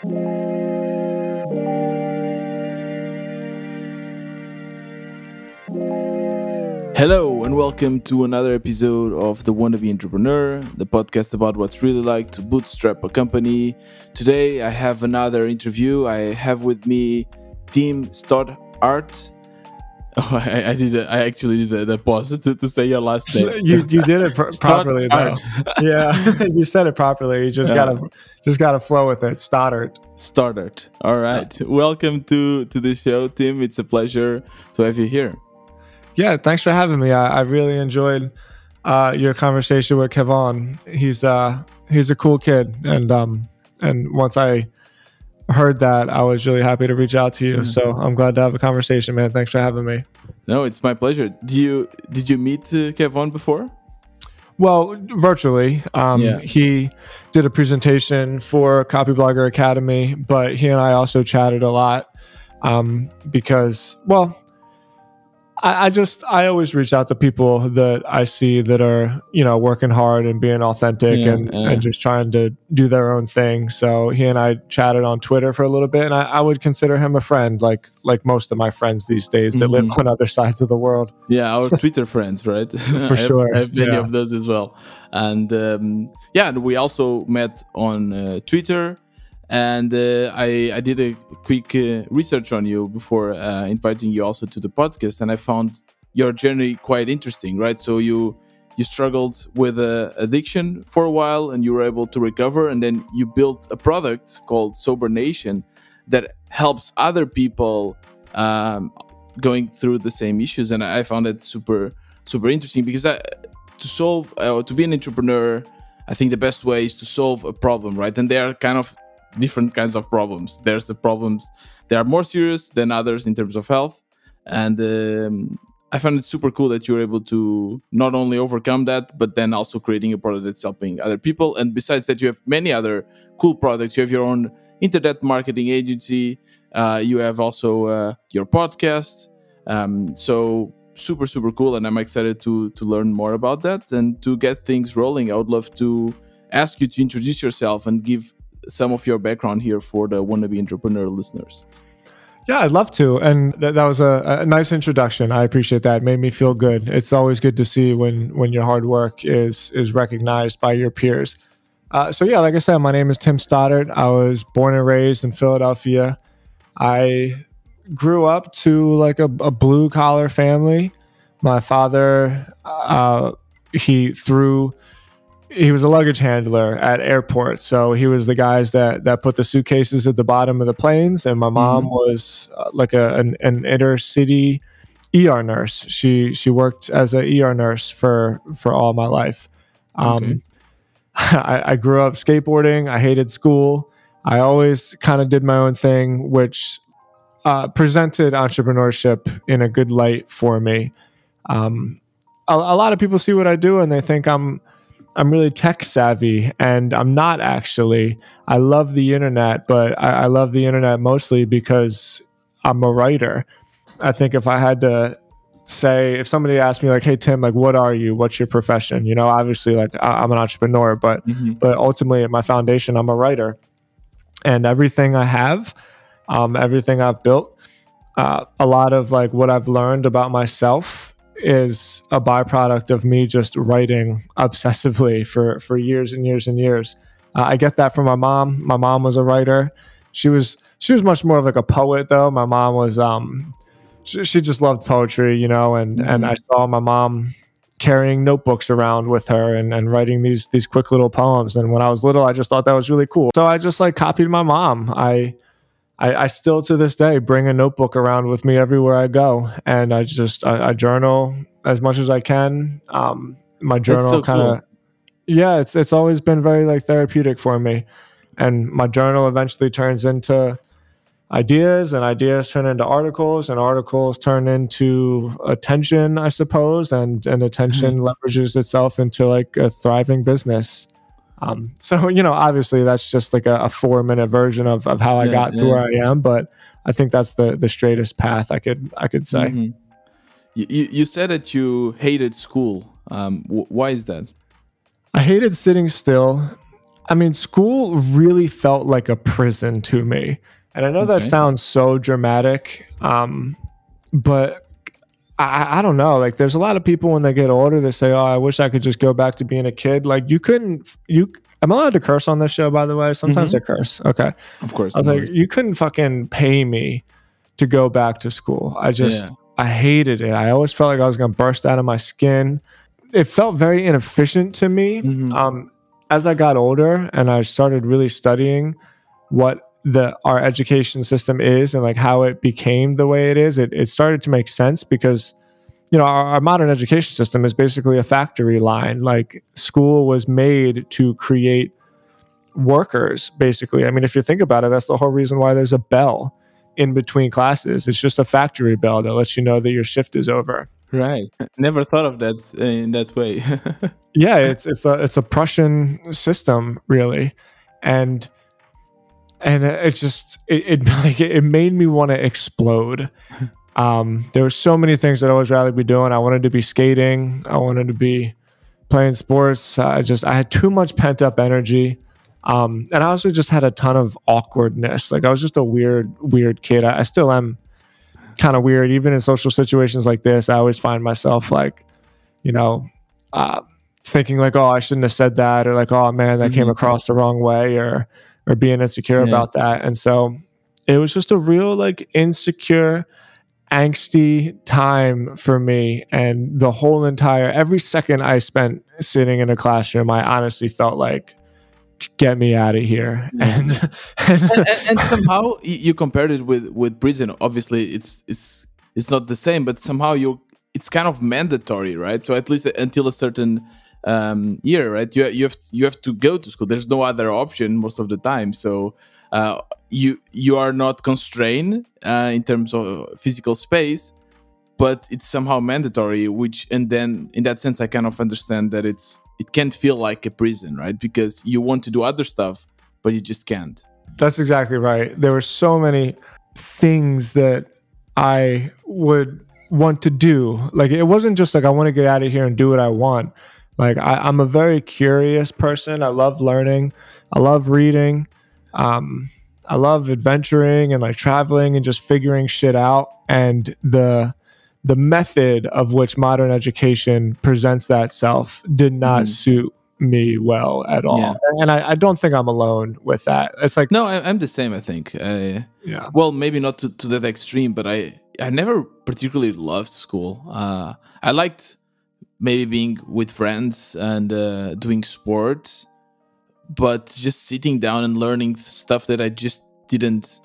Hello, and welcome to another episode of The Wannabe Entrepreneur, the podcast about what's really like to bootstrap a company. Today, I have another interview. I have with me Tim Stoddart. Oh, I, I did. I actually did the, the pause to, to say your last name. you you did it pr- properly though. yeah, you said it properly. You just yeah. gotta just gotta flow with it. Stoddart. Stoddart. All right. Yeah. Welcome to to the show, Tim. It's a pleasure to have you here. Yeah, thanks for having me. I, I really enjoyed uh, your conversation with Kevon. He's uh he's a cool kid, and um and once I heard that, I was really happy to reach out to you. Mm-hmm. So I'm glad to have a conversation, man. Thanks for having me. No, it's my pleasure. Did you did you meet uh, Kevon before? Well, virtually. Um, yeah. He did a presentation for Copyblogger Academy, but he and I also chatted a lot um, because, well, I, I, just I always reach out to people that I see that are you know working hard and being authentic yeah, and, yeah. and just trying to do their own thing. So he and I chatted on Twitter for a little bit, and I, I would consider him a friend, like like most of my friends these days that mm-hmm. live on other sides of the world. Yeah, our Twitter friends, right? for sure. I have many yeah. of those as well, and um, yeah, and we also met on uh, Twitter and uh, I, I did a quick uh, research on you before uh, inviting you also to the podcast and i found your journey quite interesting right? So you you struggled with uh, addiction for a while and you were able to recover and then you built a product called Sober Nation that helps other people um, going through the same issues and i found it super super interesting because I, to solve uh, to be an entrepreneur i think the best way is to solve a problem right? And they are kind of different kinds of problems. There's the problems they are more serious than others in terms of health, and um, I found it super cool that you're able to not only overcome that, but then also creating a product that's helping other people. And besides that, you have many other cool products. You have your own internet marketing agency. Uh, you have also uh, your podcast. Um, so super super cool, and I'm excited to to learn more about that and to get things rolling. I would love to ask you to introduce yourself and give some of your background here for the wannabe entrepreneur listeners. Yeah, I'd love to. And th- that was a, a, nice introduction. I appreciate that. It made me feel good. It's always good to see when when your hard work is is recognized by your peers. Uh, so yeah, like I said, my name is Tim Stoddart. I was born and raised in Philadelphia. I grew up to like a, a blue collar family. My father, uh, he threw he was a luggage handler at airports. So he was the guys that that put the suitcases at the bottom of the planes. And my mom mm-hmm. was uh, like a an, an inner city ER nurse. She she worked as a ER nurse for for all my life. Um, okay. I, I grew up skateboarding. I hated school. I always kind of did my own thing, which uh, presented entrepreneurship in a good light for me. Um, a, a lot of people see what I do and they think I'm I'm really tech savvy, and I'm not actually. I love the internet, but I, I love the internet mostly because I'm a writer. I think if I had to say if somebody asked me like hey tim like what are you what's your profession you know obviously like I, am an entrepreneur but mm-hmm. but ultimately at my foundation i'm a writer and everything i have um, everything i've built uh, a lot of like what i've learned about myself is a byproduct of me just writing obsessively for for years and years and years. Uh, I get that from my mom. My mom was a writer. She was she was much more of like a poet though. My mom was um she, she just loved poetry, you know, and mm-hmm. and I saw my mom carrying notebooks around with her and, and writing these these quick little poems. And when I was little, I just thought that was really cool. So I just like copied my mom. I I, I, still to this day bring a notebook around with me everywhere I go, and I just I, I journal as much as I can. Um, my journal so kind of cool. yeah, it's it's always been very like therapeutic for me, and my journal eventually turns into ideas, and ideas turn into articles, and articles turn into attention, I suppose, and and attention mm-hmm. leverages itself into like a thriving business. Um, so you know, obviously that's just like a, a four minute version of, of how I yeah, got to yeah. where I am, but I think that's the the straightest path I could I could say. Mm-hmm. You you said that you hated school. Um, wh- why is that? I hated sitting still. I mean, school really felt like a prison to me. And I know that sounds so dramatic, um, but I, I don't know. Like, there's a lot of people when they get older, they say, "Oh, I wish I could just go back to being a kid." Like, you couldn't. You, I'm allowed to curse on this show? By the way, sometimes I curse. Okay, Of course. I was like, course. you couldn't fucking pay me to go back to school. I just, Yeah. I hated it. I always felt like I was going to burst out of my skin. It felt very inefficient to me. Mhm. Um, as I got older and I started really studying what the our education system is and like how it became the way it is, it, it started to make sense because you know our, our modern education system is basically a factory line. Like school was made to create workers, basically. I mean, if you think about it, that's the whole reason why there's a bell in between classes. It's just a factory bell that lets you know that your shift is over. right. Never thought of that in that way. yeah it's it's a it's a prussian system really and and it just it, it like it made me want to explode. Um there were so many things that i was rather be doing. I wanted to be skating. I wanted to be playing sports. I just i had too much pent up energy. Um and i also just had a ton of awkwardness. Like i was just a weird weird kid. I, I still am kind of weird. Even in social situations like this i always find myself like you know uh, thinking like, oh, I shouldn't have said that, or like, oh man, that came Mhm. across the wrong way, or or being insecure Yeah. about that. And so it was just a real like insecure, angsty time for me. And the whole entire every second I spent sitting in a classroom, I honestly felt like get me out of here. And, and and, and somehow you compared it with with prison. Obviously, it's it's it's not the same, but somehow you it's kind of mandatory, right? So at least until a certain um, year, right? You you have you have to go to school. There's no other option most of the time. So uh, you you are not constrained uh, in terms of physical space, but it's somehow mandatory. Which and then in that sense, I kind of understand that it's it can't feel like a prison, right? Because you want to do other stuff, but you just can't. That's exactly right. There were so many things that I would want to do. Like it wasn't just like I want to get out of here and do what I want. Like I, I'm a very curious person. I love learning. I love reading. Um, I love adventuring and like traveling and just figuring shit out. And the the method of which modern education presents that self did not Mhm. suit me well at all. Yeah. And I, I don't think I'm alone with that. It's like No, I, I'm the same. I think. Uh, yeah. well, maybe not to, to that extreme, but I I never particularly loved school. Uh, I liked maybe being with friends and uh, doing sports, but just sitting down and learning stuff that I just didn't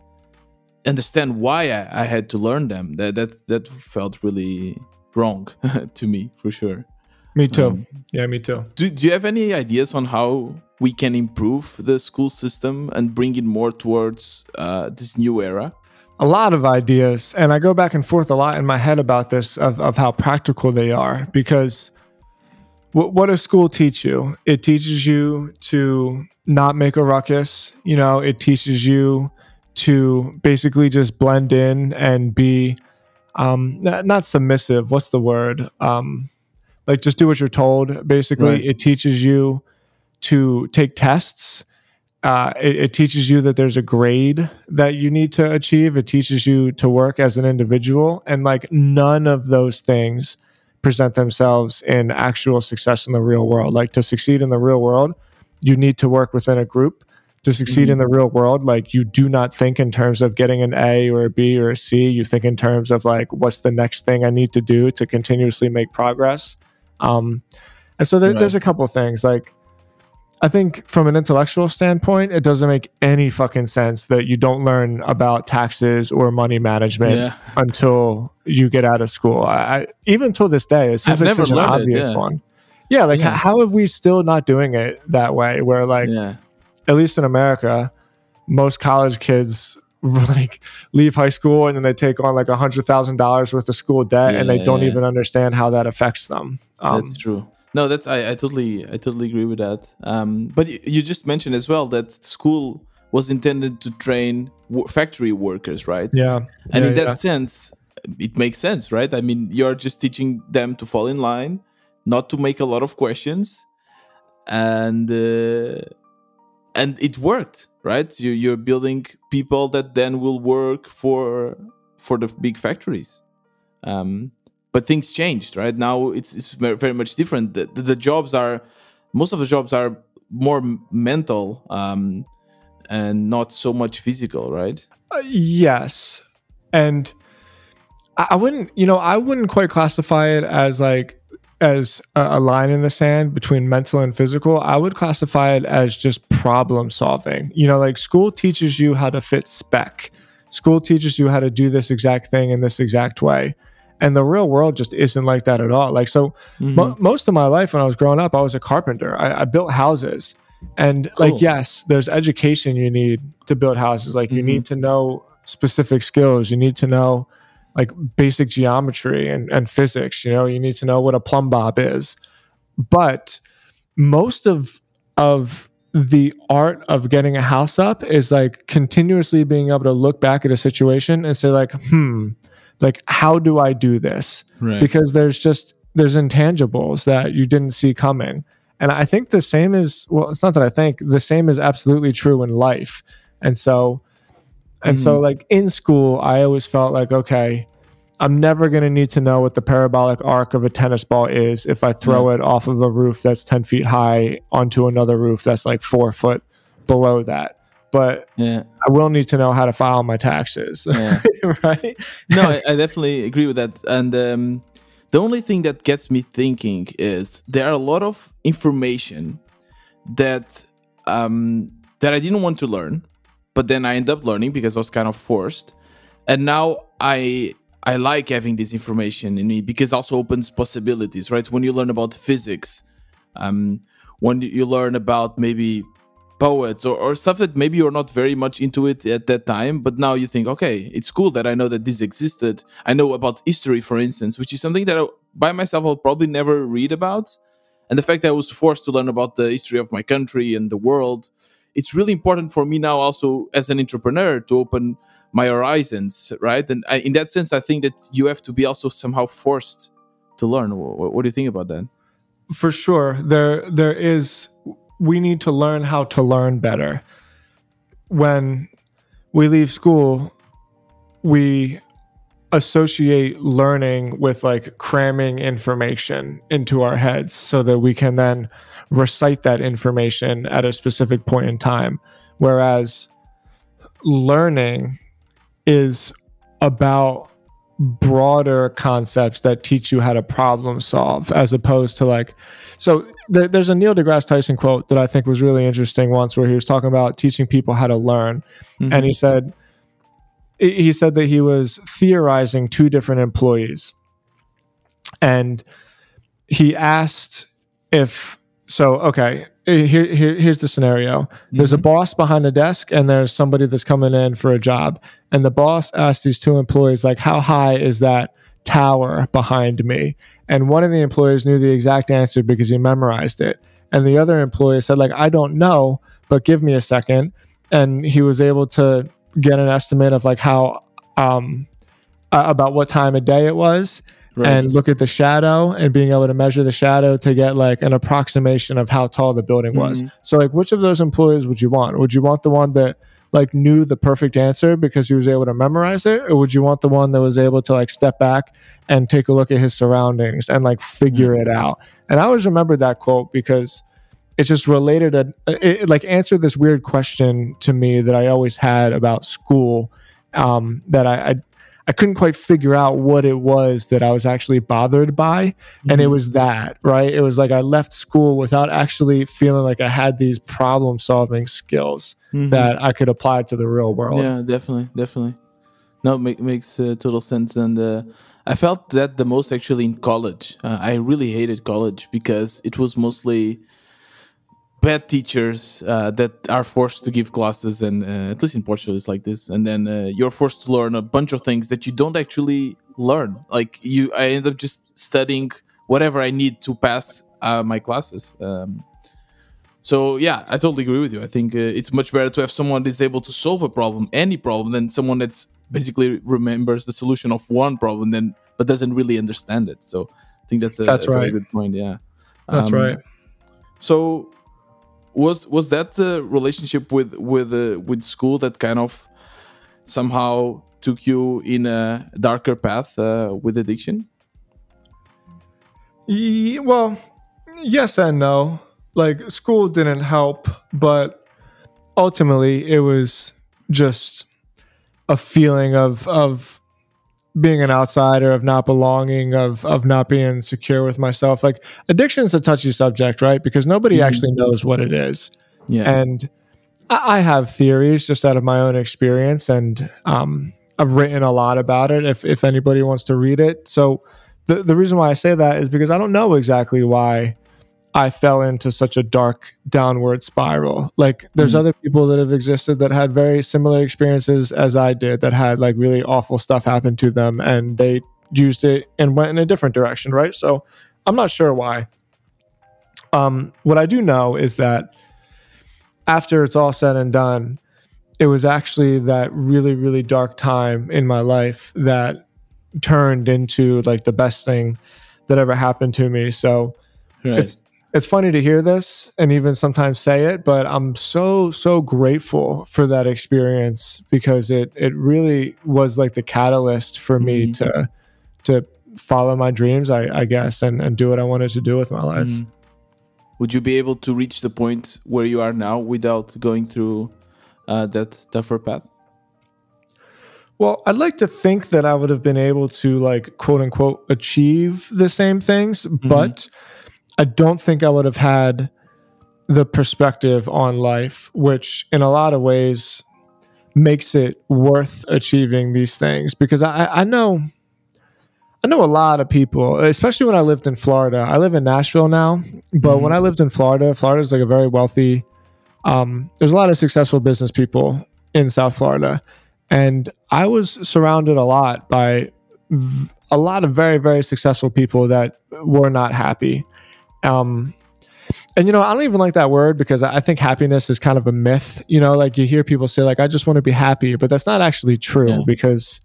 understand why I, I had to learn them. That that that felt really wrong to me for sure. Me too. Um, yeah, me too. Do, do you have any ideas on how we can improve the school system and bring it more towards uh, this new era? A lot of ideas. And I go back and forth a lot in my head about this of, of how practical they are because what, what does school teach you? It teaches you to not make a ruckus. You know, it teaches you to basically just blend in and be um, not, not submissive. What's the word? Um, like just do what you're told. Basically, Right. it teaches you to take tests. Uh, it, it teaches you that there's a grade that you need to achieve. It teaches you to work as an individual, and like none of those things present themselves in actual success in the real world. Like to succeed in the real world, you need to work within a group. To succeed in the real world, like you do not think in terms of getting an A or a B or a C. You think in terms of like, what's the next thing I need to do to continuously make progress. Um, and so there, Right. there's a couple of things like I think from an intellectual standpoint, it doesn't make any fucking sense that you don't learn about taxes or money management Yeah. until you get out of school. I, even till this day, it seems I've like such an learned it, obvious yeah. one. Yeah, like Yeah. how are we still not doing it that way? Where like yeah. at least in America, most college kids like leave high school and then they take on like a hundred thousand dollars worth of school debt and they don't even understand how that affects them. Um, that's true. No, that's I, I totally I totally agree with that. Um, but you, just mentioned as well that school was intended to train factory workers, right? yeah, And yeah, in that yeah. sense, it makes sense, right? I mean, you're just teaching them to fall in line, not to make a lot of questions, and uh, and it worked, right? You, you're building people that then will work for for the big factories. Um, but things changed, right? Now it's it's very much different. The, the, jobs are most of the jobs are more mental um, and not so much physical, right? Uh, yes, and I wouldn't, you know, I wouldn't quite classify it as like as a, line in the sand between mental and physical. I would classify it as just problem solving. You know, like school teaches you how to fit spec. School teaches you how to do this exact thing in this exact way. And the real world just isn't like that at all. Like, so mm-hmm. mo- most of my life when I was growing up, I was a carpenter. I, I built houses. And cool. like, yes, there's education you need to build houses. Like, you mm-hmm. need to know specific skills. You need to know like basic geometry and, and physics. You know, you need to know what a plumb bob is. But most of of the art of getting a house up is like continuously being able to look back at a situation and say like, hmm, like how do I do this? Right. Because there's just there's intangibles that you didn't see coming. And I think the same is well, it's not that I think the same is absolutely true in life. And so and mm-hmm. so, like in school, I always felt like, okay, I'm never going to need to know what the parabolic arc of a tennis ball is if I throw yeah. it off of a roof that's 10 feet high onto another roof that's like four foot below that. But yeah. I will need to know how to file my taxes. Yeah. right? No, I, I, definitely agree with that. And um, the only thing that gets me thinking is there are a lot of information that um, that I didn't want to learn but then I end up learning because I was kind of forced. And now I I like having this information in me because it also opens possibilities, right? When you learn about physics, um, when you learn about maybe poets or, or stuff that maybe you're not very much into it at that time, but now you think, okay, it's cool that I know that this existed. I know about history, for instance, which is something that I, by myself I'll probably never read about. And the fact that I was forced to learn about the history of my country and the world it's really important for me now also as an entrepreneur to open my horizons right and I, in that sense i think that you have to be also somehow forced to learn what, what do you think about that for sure there there is we need to learn how to learn better when we leave school we associate learning with like cramming information into our heads so that we can then recite that information at a specific point in time. Whereas learning is about broader concepts that teach you how to problem solve as opposed to like so th- there's a Neil deGrasse Tyson quote that i think was really interesting once where he was talking about teaching people how to learn mm-hmm. and he said he said that he was theorizing two different employees and he asked if so okay here, here here's the scenario. There's mm-hmm. a boss behind a desk and there's somebody that's coming in for a job. And the boss asked these two employees like how high is that tower behind me? And one of the employees knew the exact answer because he memorized it. And the other employee said like i don't know but give me a second. And he was able to get an estimate of like how um uh, about what time of day it was right. and look at the shadow and being able to measure the shadow to get like an approximation of how tall the building was. Mm-hmm. So like which of those employees would you want? Would you want the one that like knew the perfect answer because he was able to memorize it or would you want the one that was able to like step back and take a look at his surroundings and like figure mm-hmm. it out and i always remember that quote because it's just related to it, it, like answered this weird question to me that i always had about school um, that I, I I couldn't quite figure out what it was that I was actually bothered by. Mm-hmm. And it mm-hmm. was that, right? It was like I left school without actually feeling like I had these problem solving skills mm-hmm. that I could apply to the real world. Yeah, definitely. Definitely. No, it makes uh, total sense. And uh, I felt that the most actually in college. Uh, I really hated college because it was mostly bad teachers uh, that are forced to give classes and uh, at least in portugal it's like this. And then uh, you're forced to learn a bunch of things that you don't actually learn. Like you i end up just studying whatever i need to pass uh, my classes. Um, so yeah i totally agree with you. I think uh, it's much better to have someone that's able to solve a problem any problem than someone that's basically remembers the solution of one problem then but doesn't really understand it. So i think that's a, that's a right. very good point yeah. That's um, right. so was was that the relationship with with uh, with school that kind of somehow took you in a darker path uh, with addiction? Yeah, well, yes and no. Like school didn't help, but ultimately it was just a feeling of of being an outsider, of not belonging, of of not being secure with myself. Like addiction is a touchy subject, right? Because nobody mm-hmm. actually knows what it is. Yeah. And I, I have theories just out of my own experience, and um, I've written a lot about it. If if anybody wants to read it, so the the reason why I say that is because I don't know exactly why I fell into such a dark downward spiral. Like there's mm-hmm. other people that have existed that had very similar experiences as I did that had like really awful stuff happen to them and they used it and went in a different direction, right? So I'm not sure why. Um, what I do know is that after it's all said and done, it was actually that really, really dark time in my life that turned into like the best thing that ever happened to me. So right. it's it's funny to hear this and even sometimes say it, but I'm so so grateful for that experience because it it really was like the catalyst for me mm-hmm. to to follow my dreams, I, I, guess, and, and do what I wanted to do with my life. Mm-hmm. Would you be able to reach the point where you are now without going through uh, that tougher path? Well, I'd like to think that I would have been able to like quote unquote achieve the same things, mm-hmm. but I don't think I would have had the perspective on life, which in a lot of ways makes it worth achieving these things. Because I, I know I know a lot of people, especially when I lived in Florida. I live in Nashville now, but mm-hmm. when I lived in Florida, Florida is like a very wealthy. Um, there's a lot of successful business people in South Florida, and I was surrounded a lot by a lot of very very successful people that were not happy um, and you know, I don't even like that word because I think happiness is kind of a myth. You know, like you hear people say, like, I just want to be happy, but that's not actually true yeah. because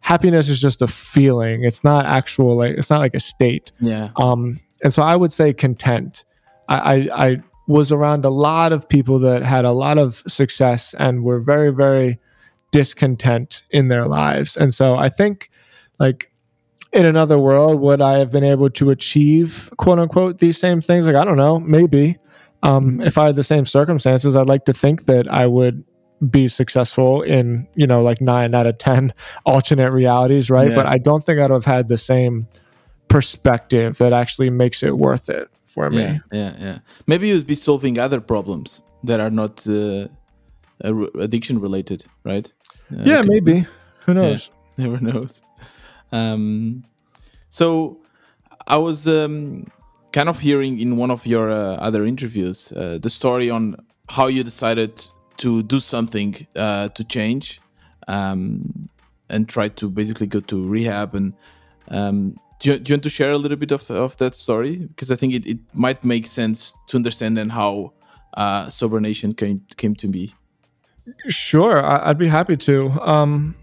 happiness is just a feeling. It's not actual, like, it's not like a state. Yeah. Um, and so I would say content. I, I, I was around a lot of people that had a lot of success and were very, very discontent in their lives. And so I think, like, in another world, would I have been able to achieve quote unquote these same things? Like, I don't know, maybe. Um, if I had the same circumstances, I'd like to think that I would be successful in, you know, like nine out of 10 alternate realities, right? Yeah. But I don't think I'd have had the same perspective that actually makes it worth it for me. Yeah, yeah, yeah. Maybe you'd be solving other problems that are not uh, addiction related, right? Uh, yeah, maybe. Who knows? Yeah, never knows. Um, so I was um, kind of hearing in one of your uh, other interviews uh, the story on how you decided to do something uh, to change um, and try to basically go to rehab and um, do, you, do, you, want to share a little bit of, of that story? Because i think it, it might make sense to understand and how uh, Sober Nation came, came to be. Sure I, would be happy to. Um,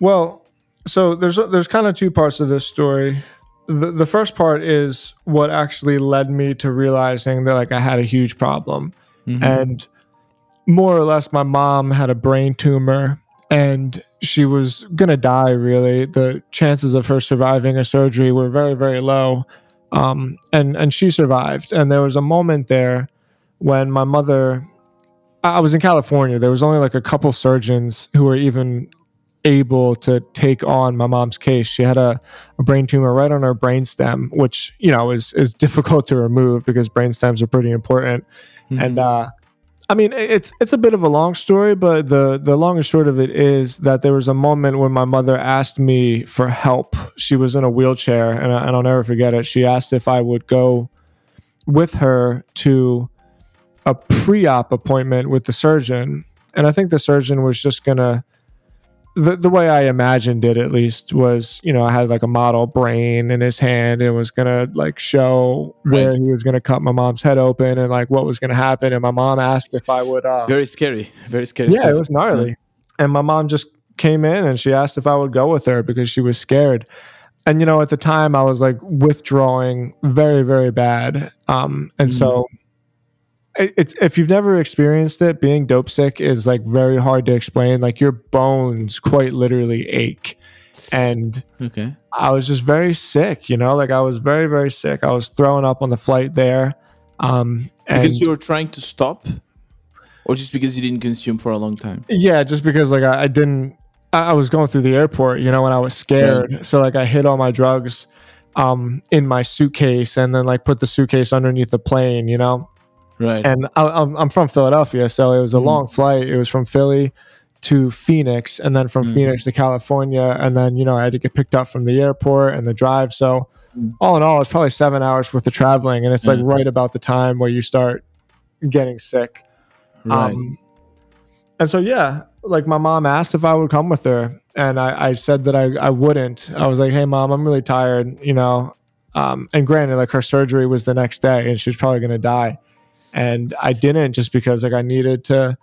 well so there's there's kind of two parts of this story. The the first part is what actually led me to realizing that like I had a huge problem, mm-hmm. and more or less my mom had a brain tumor and she was gonna die. Really, the chances of her surviving a surgery were very very low, um, and and she survived. And there was a moment there when my mother I was in California. There was only like a couple surgeons who were even able to take on my mom's case. She had a, a brain tumor right on her brainstem, which you know is is difficult to remove because brain stems are pretty important. Mm-hmm. And uh, I mean, it's it's a bit of a long story, but the the long and short of it is that there was a moment when my mother asked me for help. She was in a wheelchair, and, I, and I'll never forget it. She asked if I would go with her to a pre-op appointment with the surgeon, and I think the surgeon was just gonna the the way I imagined it at least was, you know, I had like a model brain in his hand and was gonna like show where he was gonna cut my mom's head open and like what was gonna happen. And my mom asked if I would uh very scary. Very scary. Yeah, stuff. it was gnarly. And my mom just came in and she asked if I would go with her because she was scared. And you know, at the time I was like withdrawing very, very bad. Um, and mm-hmm. so it's if you've never experienced it, being dope sick is like very hard to explain. Like your bones quite literally ache. And Okay. I was just very sick, you know, like I was very, very sick. I was throwing up on the flight there. Um, Because you were trying to stop, or just because you didn't consume for a long time. yeah, just because like I, I didn't, I, I was going through the airport, you know, when I was scared. So like I hid all my drugs um, in my suitcase and then like put the suitcase underneath the plane, you know. Right. And I, I'm, I'm from Philadelphia, so it was a Mhm. long flight. It was from Philly to Phoenix, and then from Mhm. Phoenix to California, and then you know I had to get picked up from the airport and the drive. So Mm. all in all, it's probably seven hours worth of traveling, and it's like right about the time where you start getting sick. right. Um, and so yeah, like my mom asked if I would come with her, and I, I said that I, I wouldn't. I was like, hey mom, I'm really tired, you know. Um, and granted, like her surgery was the next day, and she was probably gonna die, and I didn't just because like I needed to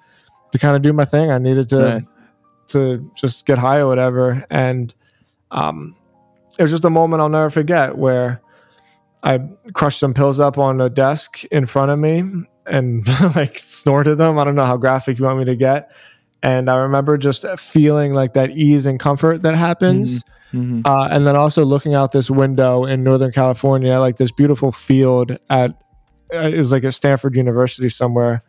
to kind of do my thing. I needed to Right. to just get high or whatever, and um, it was just a moment I'll never forget where I crushed some pills up on a desk in front of me and like snorted them. I don't know how graphic you want me to get. And I remember just feeling like that ease and comfort that happens. Mhm. Uh, and then also looking out this window in Northern California, like this beautiful field at is like at Stanford University somewhere,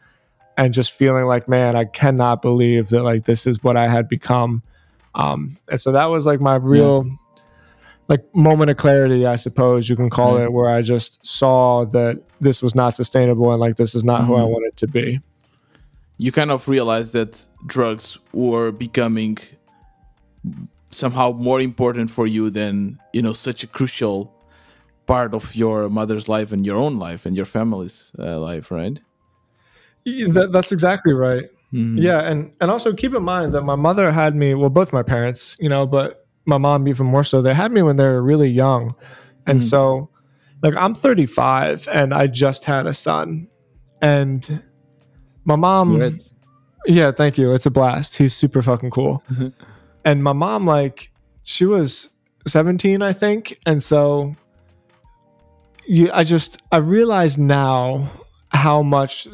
and just feeling like, man, I cannot believe that like this is what I had become. Um, and so that was like my real like moment of clarity, I suppose you can call Right. it, where I just saw that this was not sustainable and like this is not who I Mhm. wanted to be. you kind of realized that drugs were becoming somehow more important for you than you know such a crucial part of your mother's life and your own life and your family's uh, life right That, that's exactly right. Mhm. Yeah, and and also keep in mind that my mother had me. Well, both my parents, you know, but my mom even more so. They had me when they were really young, and Mhm. so, like, I'm 35 and I just had a son, and my mom. Yeah, thank you. It's a blast. He's super fucking cool. And my mom, like, she was 17, I think, and so. You, I just I realize now how much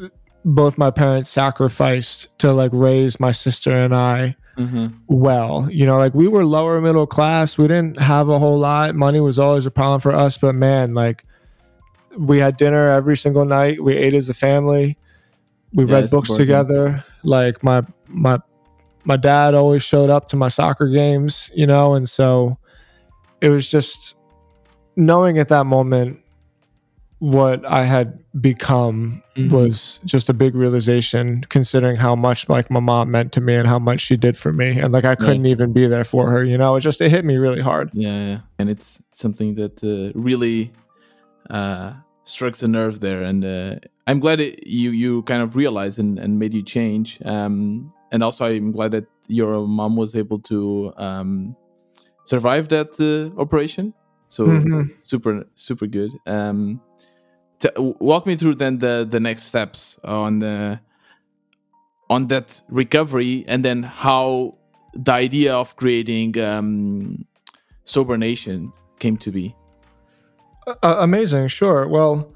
both my parents sacrificed to like raise my sister and I Mhm. well. You know, like we were lower middle class. We didn't have a whole lot. Money was always a problem for us, but man, like we had dinner every single night. We ate as a family. We Yeah, read books important. together. Like my my my dad always showed up to my soccer games, you know, and so it was just knowing at that moment what I had become Mhm. was just a big realization considering how much like my mom meant to me and how much she did for me. And like I couldn't even be there for her you know? It just it hit me really hard. Yeah, yeah and it's something that uh, really uh strikes a nerve there. And uh, i'm glad it, you you kind of realized and, and made you change. Um and also i'm glad that your mom was able to um survive that uh, operation. So Mhm. super super good. Um t- walk me through then the the next steps on the on that recovery and then how the idea of creating um Sober Nation came to be. Uh, amazing sure. Well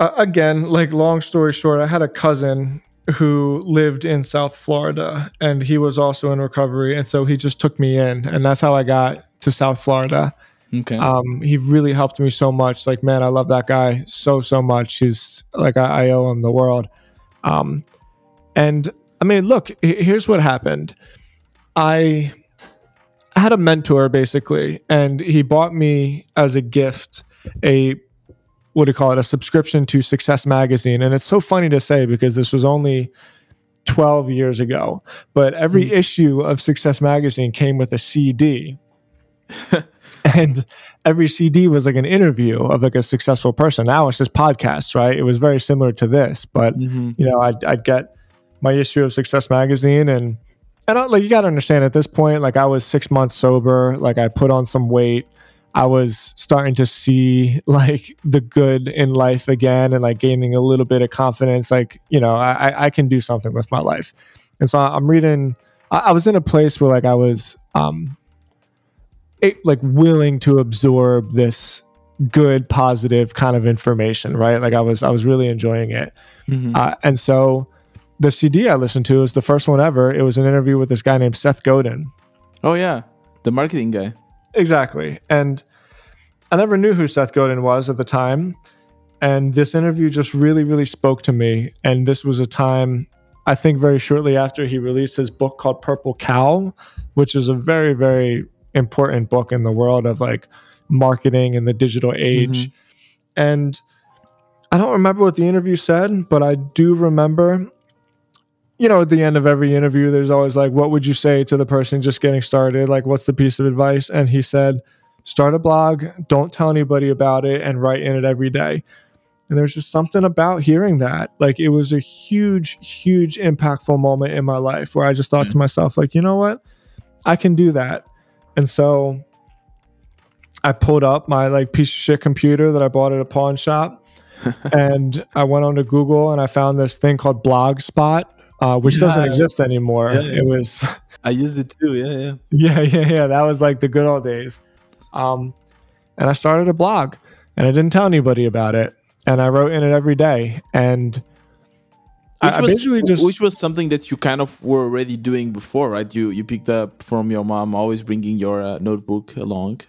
uh, again like long story short I had a cousin who lived in South Florida and he was also in recovery and so he just took me in and that's how I got to South Florida okay um, he really helped me so much. Like, man, I love that guy so so much. He's like I, I owe him the world. Um, and I mean, look, here's what happened. I had a mentor basically, and he bought me as a gift a what do you call it? A subscription to Success Magazine. And it's so funny to say because this was only 12 years ago, but every issue of Success Magazine came with a CD and every CD was like an interview of like a successful person. Now it's just podcasts, right? It was very similar to this, but Mhm. you know, I'd, I'd get my issue of Success Magazine, and and I, like you got to understand at this point, like I was six months sober, like I put on some weight. I was starting to see like the good in life again, and like gaining a little bit of confidence. Like you know, I I- can do something with my life, and so I'm reading. I, I was in a place where like I was um like willing to absorb this good, positive kind of information, right? Like I was I was really enjoying it. Mm-hmm. Uh, and so the CD I listened to was the first one ever. It was an interview with this guy named Seth Godin. Oh yeah, the marketing guy. Exactly. And I never knew who Seth Godin was at the time. And this interview just really, really spoke to me. And this was a time, I think, very shortly after he released his book called Purple Cow, which is a very, very important book in the world of like marketing in the digital age. Mm-hmm. And I don't remember what the interview said, but I do remember, you know, at the end of every interview, there's always like, what would you say to the person just getting started? Like, what's the piece of advice? And he said, start a blog, don't tell anybody about it, and write in it every day. And there's just something about hearing that. Like, it was a huge, huge, impactful moment in my life where I just thought mm-hmm. to myself, like, you know what? I can do that. And so I pulled up my like piece of shit computer that I bought at a pawn shop, and I went onto Google and I found this thing called Blogspot, uh, which yeah. doesn't exist anymore. Yeah, yeah. It was. I used it too. Yeah, yeah. Yeah, yeah, yeah. That was like the good old days. Um, and I started a blog, and I didn't tell anybody about it, and I wrote in it every day, and. Which I was, basically just which was something that you kind of were already doing before, right? You you picked up from your mom, always bringing your uh, notebook along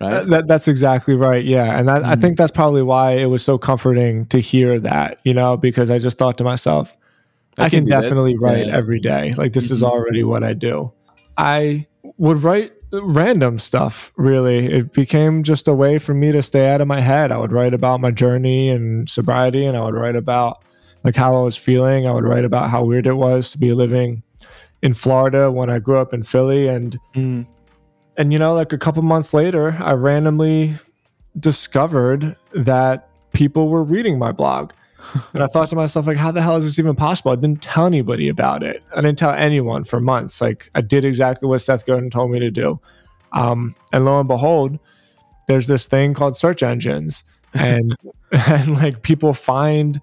right? That, that's exactly right. Yeah, and that, mm. I think that's probably why it was so comforting to hear that. You know, because I just thought to myself, I, I can, can definitely that. write yeah. every day. Like this mm-hmm. is already what I do. I would write random stuff. Really, it became just a way for me to stay out of my head. I would write about my journey and sobriety, and I would write about like how I was feeling. I would write about how weird it was to be living in Florida when I grew up in Philly, and mm and you know, like a couple months later, I randomly discovered that people were reading my blog. and I thought to myself, like, how the hell is this even possible? I didn't tell anybody about it. I didn't tell anyone for months. Like, I did exactly what Seth Godin told me to do. Um, and lo and behold, there's this thing called search engines, and and like people find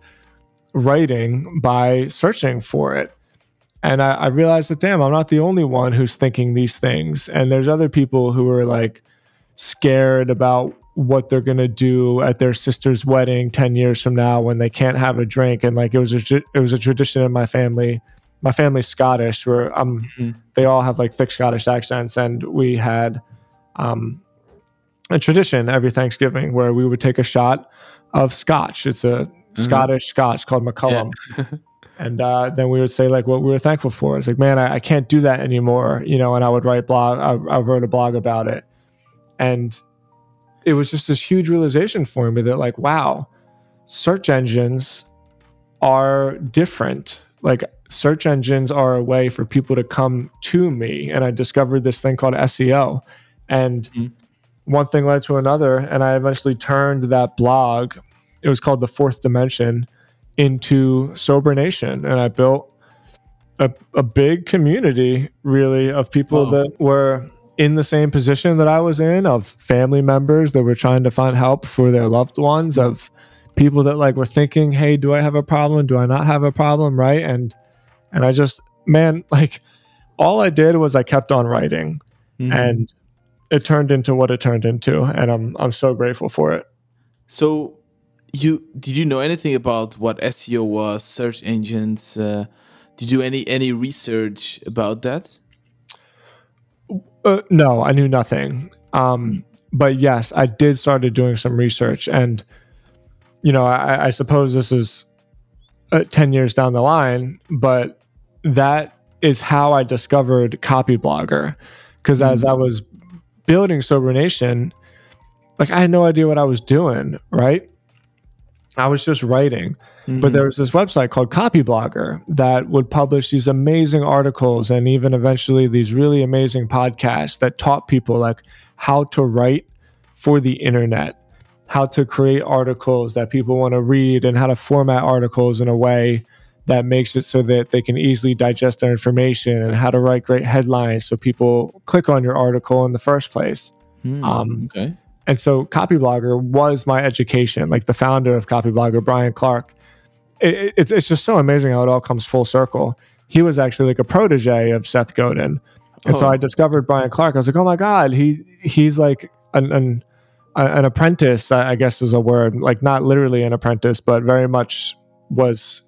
writing by searching for it. And I, I realized that, damn, I'm not the only one who's thinking these things. And there's other people who are like scared about what they're going to do at their sister's wedding 10 years from now when they can't have a drink. And like it was a, it was a tradition in my family. My family's Scottish, where um, mm-hmm. they all have like thick Scottish accents. And we had um, a tradition every Thanksgiving where we would take a shot of scotch. It's a. Scottish scotch called Macallan. Yeah. and uh, then we would say like what we were thankful for. It's like, man, I, I can't do that anymore, you know. And I would write blog. I, I, wrote a blog about it, and it was just this huge realization for me that like, wow, search engines are different. Like search engines are a way for people to come to me, and I discovered this thing called SEO, and mm-hmm. one thing led to another, and I eventually turned that blog. It was called the Fourth Dimension into Sober Nation, and I built a, a big community really of people wow. that were in the same position that I was in, of family members that were trying to find help for their loved ones, of people that like were thinking, "Hey, do I have a problem? Do I not have a problem?" Right? And and I just, man, like all I did was I kept on writing, mm-hmm. and it turned into what it turned into, and I'm I'm so grateful for it. So you did you know anything about what SEO was, search engines? Uh, did you do any any research about that? Uh, no, I knew nothing. Um, but yes, I did started doing some research, and you know, I, I suppose this is uh, ten years down the line, but that is how I discovered Copyblogger, because mm-hmm. as I was building Sober Nation, like I had no idea what I was doing, right? I was just writing. Mm-hmm. But there was this website called Copyblogger that would publish these amazing articles and even eventually these really amazing podcasts that taught people like how to write for the internet, how to create articles that people want to read, and how to format articles in a way that makes it so that they can easily digest their information and how to write great headlines so people click on your article in the first place. Mm, um, okay. And so Copyblogger was my education. Like the founder of Copyblogger, Brian Clark, it, it's it's just so amazing how it all comes full circle. He was actually like a protege of Seth Godin, and oh. so I discovered Brian Clark. I was like, oh my god, he he's like an, an an apprentice, I guess is a word, like not literally an apprentice, but very much was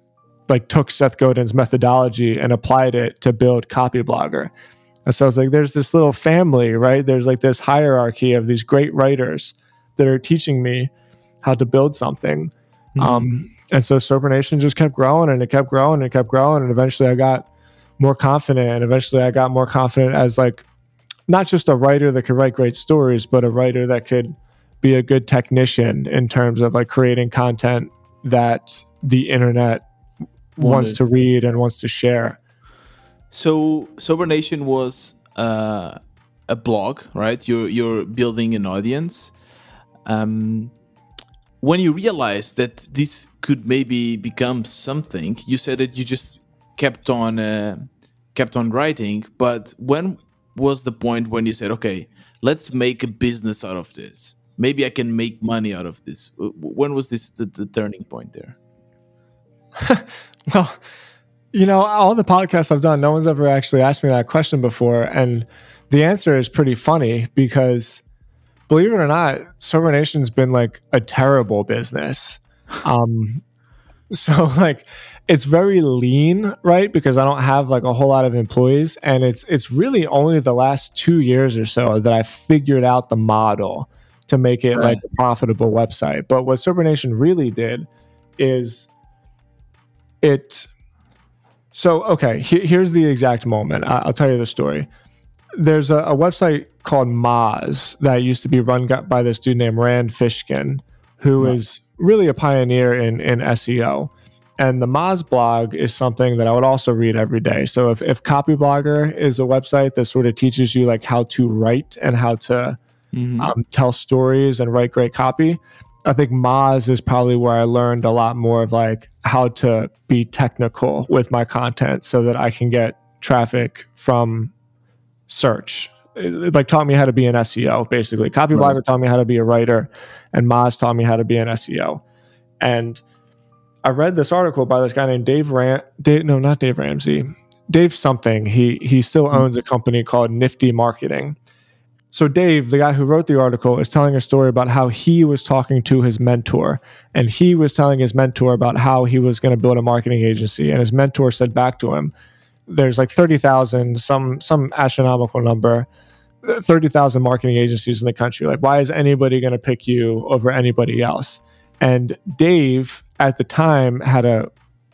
like took Seth Godin's methodology and applied it to build Copyblogger. And so I was like, there's this little family, right? There's like this hierarchy of these great writers that are teaching me how to build something. Mm-hmm. Um, and so Sober Nation just kept growing and it kept growing and it kept growing. And eventually I got more confident. And eventually I got more confident as like not just a writer that could write great stories, but a writer that could be a good technician in terms of like creating content that the internet Wanted. wants to read and wants to share. So Sober Nation was uh, a blog, right? You're you're building an audience. Um, when you realized that this could maybe become something, you said that you just kept on uh, kept on writing. But when was the point when you said, "Okay, let's make a business out of this"? maybe I can make money out of this. When was this the, the turning point there? well, you know, all the podcasts I've done, no one's ever actually asked me that question before. And the answer is pretty funny because believe it or not, Sober Nation's been like a terrible business. Um, so like it's very lean, right? Because I don't have like a whole lot of employees. And it's it's really only the last two years or so that I figured out the model to make it right. like a profitable website. But what Sober Nation really did is it. So okay, he, here's the exact moment. I, will tell you the story. There's a, a, website called Moz that used to be run by this dude named Rand Fishkin, who is really a pioneer in in SEO. And the Moz blog is something that I would also read every day. So if, if Copyblogger is a website that sort of teaches you like how to write and how to mm-hmm. um, tell stories and write great copy. I think Moz is probably where I learned a lot more of like how to be technical with my content so that I can get traffic from search. It, like taught me how to be an SEO basically. Copyblogger right. taught me how to be a writer, and Moz taught me how to be an SEO. And I read this article by this guy named Dave Ram. Dave, no, not Dave Ramsey. Dave something. He he still mm-hmm. owns a company called Nifty Marketing, so, Dave, the guy who wrote the article, is telling a story about how he was talking to his mentor, and he was telling his mentor about how he was going to build a marketing agency. And his mentor said back to him, "There's like thirty thousand, some some astronomical number, thirty thousand marketing agencies in the country. Like, why is anybody going to pick you over anybody else?" And Dave, at the time, had a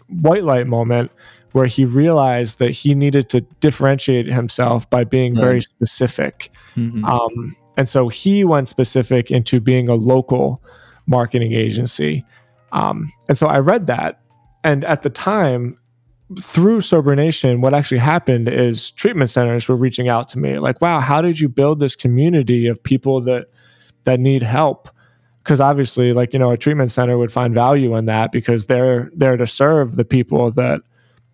white light moment where he realized that he needed to differentiate himself by being right. very specific. Mm-hmm. Um, and so he went specific into being a local marketing agency. Um, and so I read that. And at the time, through Sober Nation, what actually happened is treatment centers were reaching out to me like, wow, how did you build this community of people that that need help? Because obviously, like, you know, a treatment center would find value in that because they're there to serve the people that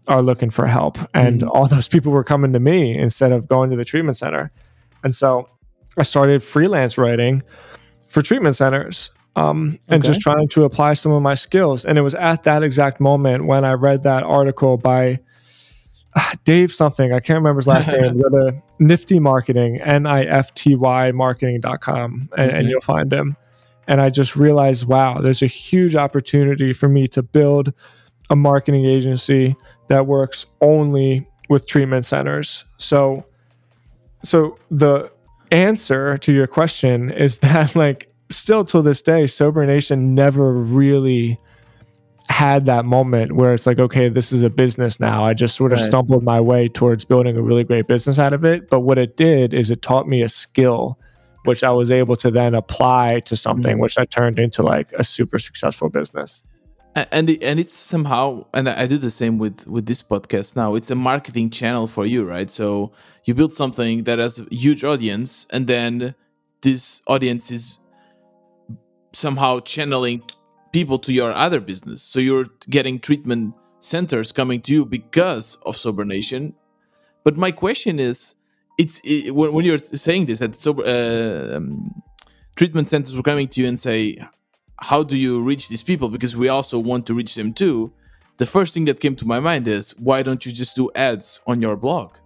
are looking for help. And mm all those people were coming to me instead of going to the treatment center. And so I started freelance writing for treatment centers um, and okay. just trying to apply some of my skills. And it was at that exact moment when I read that article by uh, Dave something, I can't remember his last name, the Nifty Marketing, N I F T Y marketing.com, and, mm-hmm. and you'll find him. And I just realized, wow, there's a huge opportunity for me to build a marketing agency that works only with treatment centers. So so the answer to your question is that like still till this day sober nation never really had that moment where it's like okay this is a business now i just sort of right. stumbled my way towards building a really great business out of it but what it did is it taught me a skill which i was able to then apply to something mm-hmm. which i turned into like a super successful business and and it's somehow and I do the same with with this podcast now. It's a marketing channel for you, right? So you build something that has a huge audience, and then this audience is somehow channeling people to your other business. So you're getting treatment centers coming to you because of Sober Nation. But my question is, it's it, when, when, you're saying this that sober uh, um, treatment centers were coming to you and say, how do you reach these people? Because we also want to reach them too. The first thing that came to my mind is why don't you just do ads on your blog,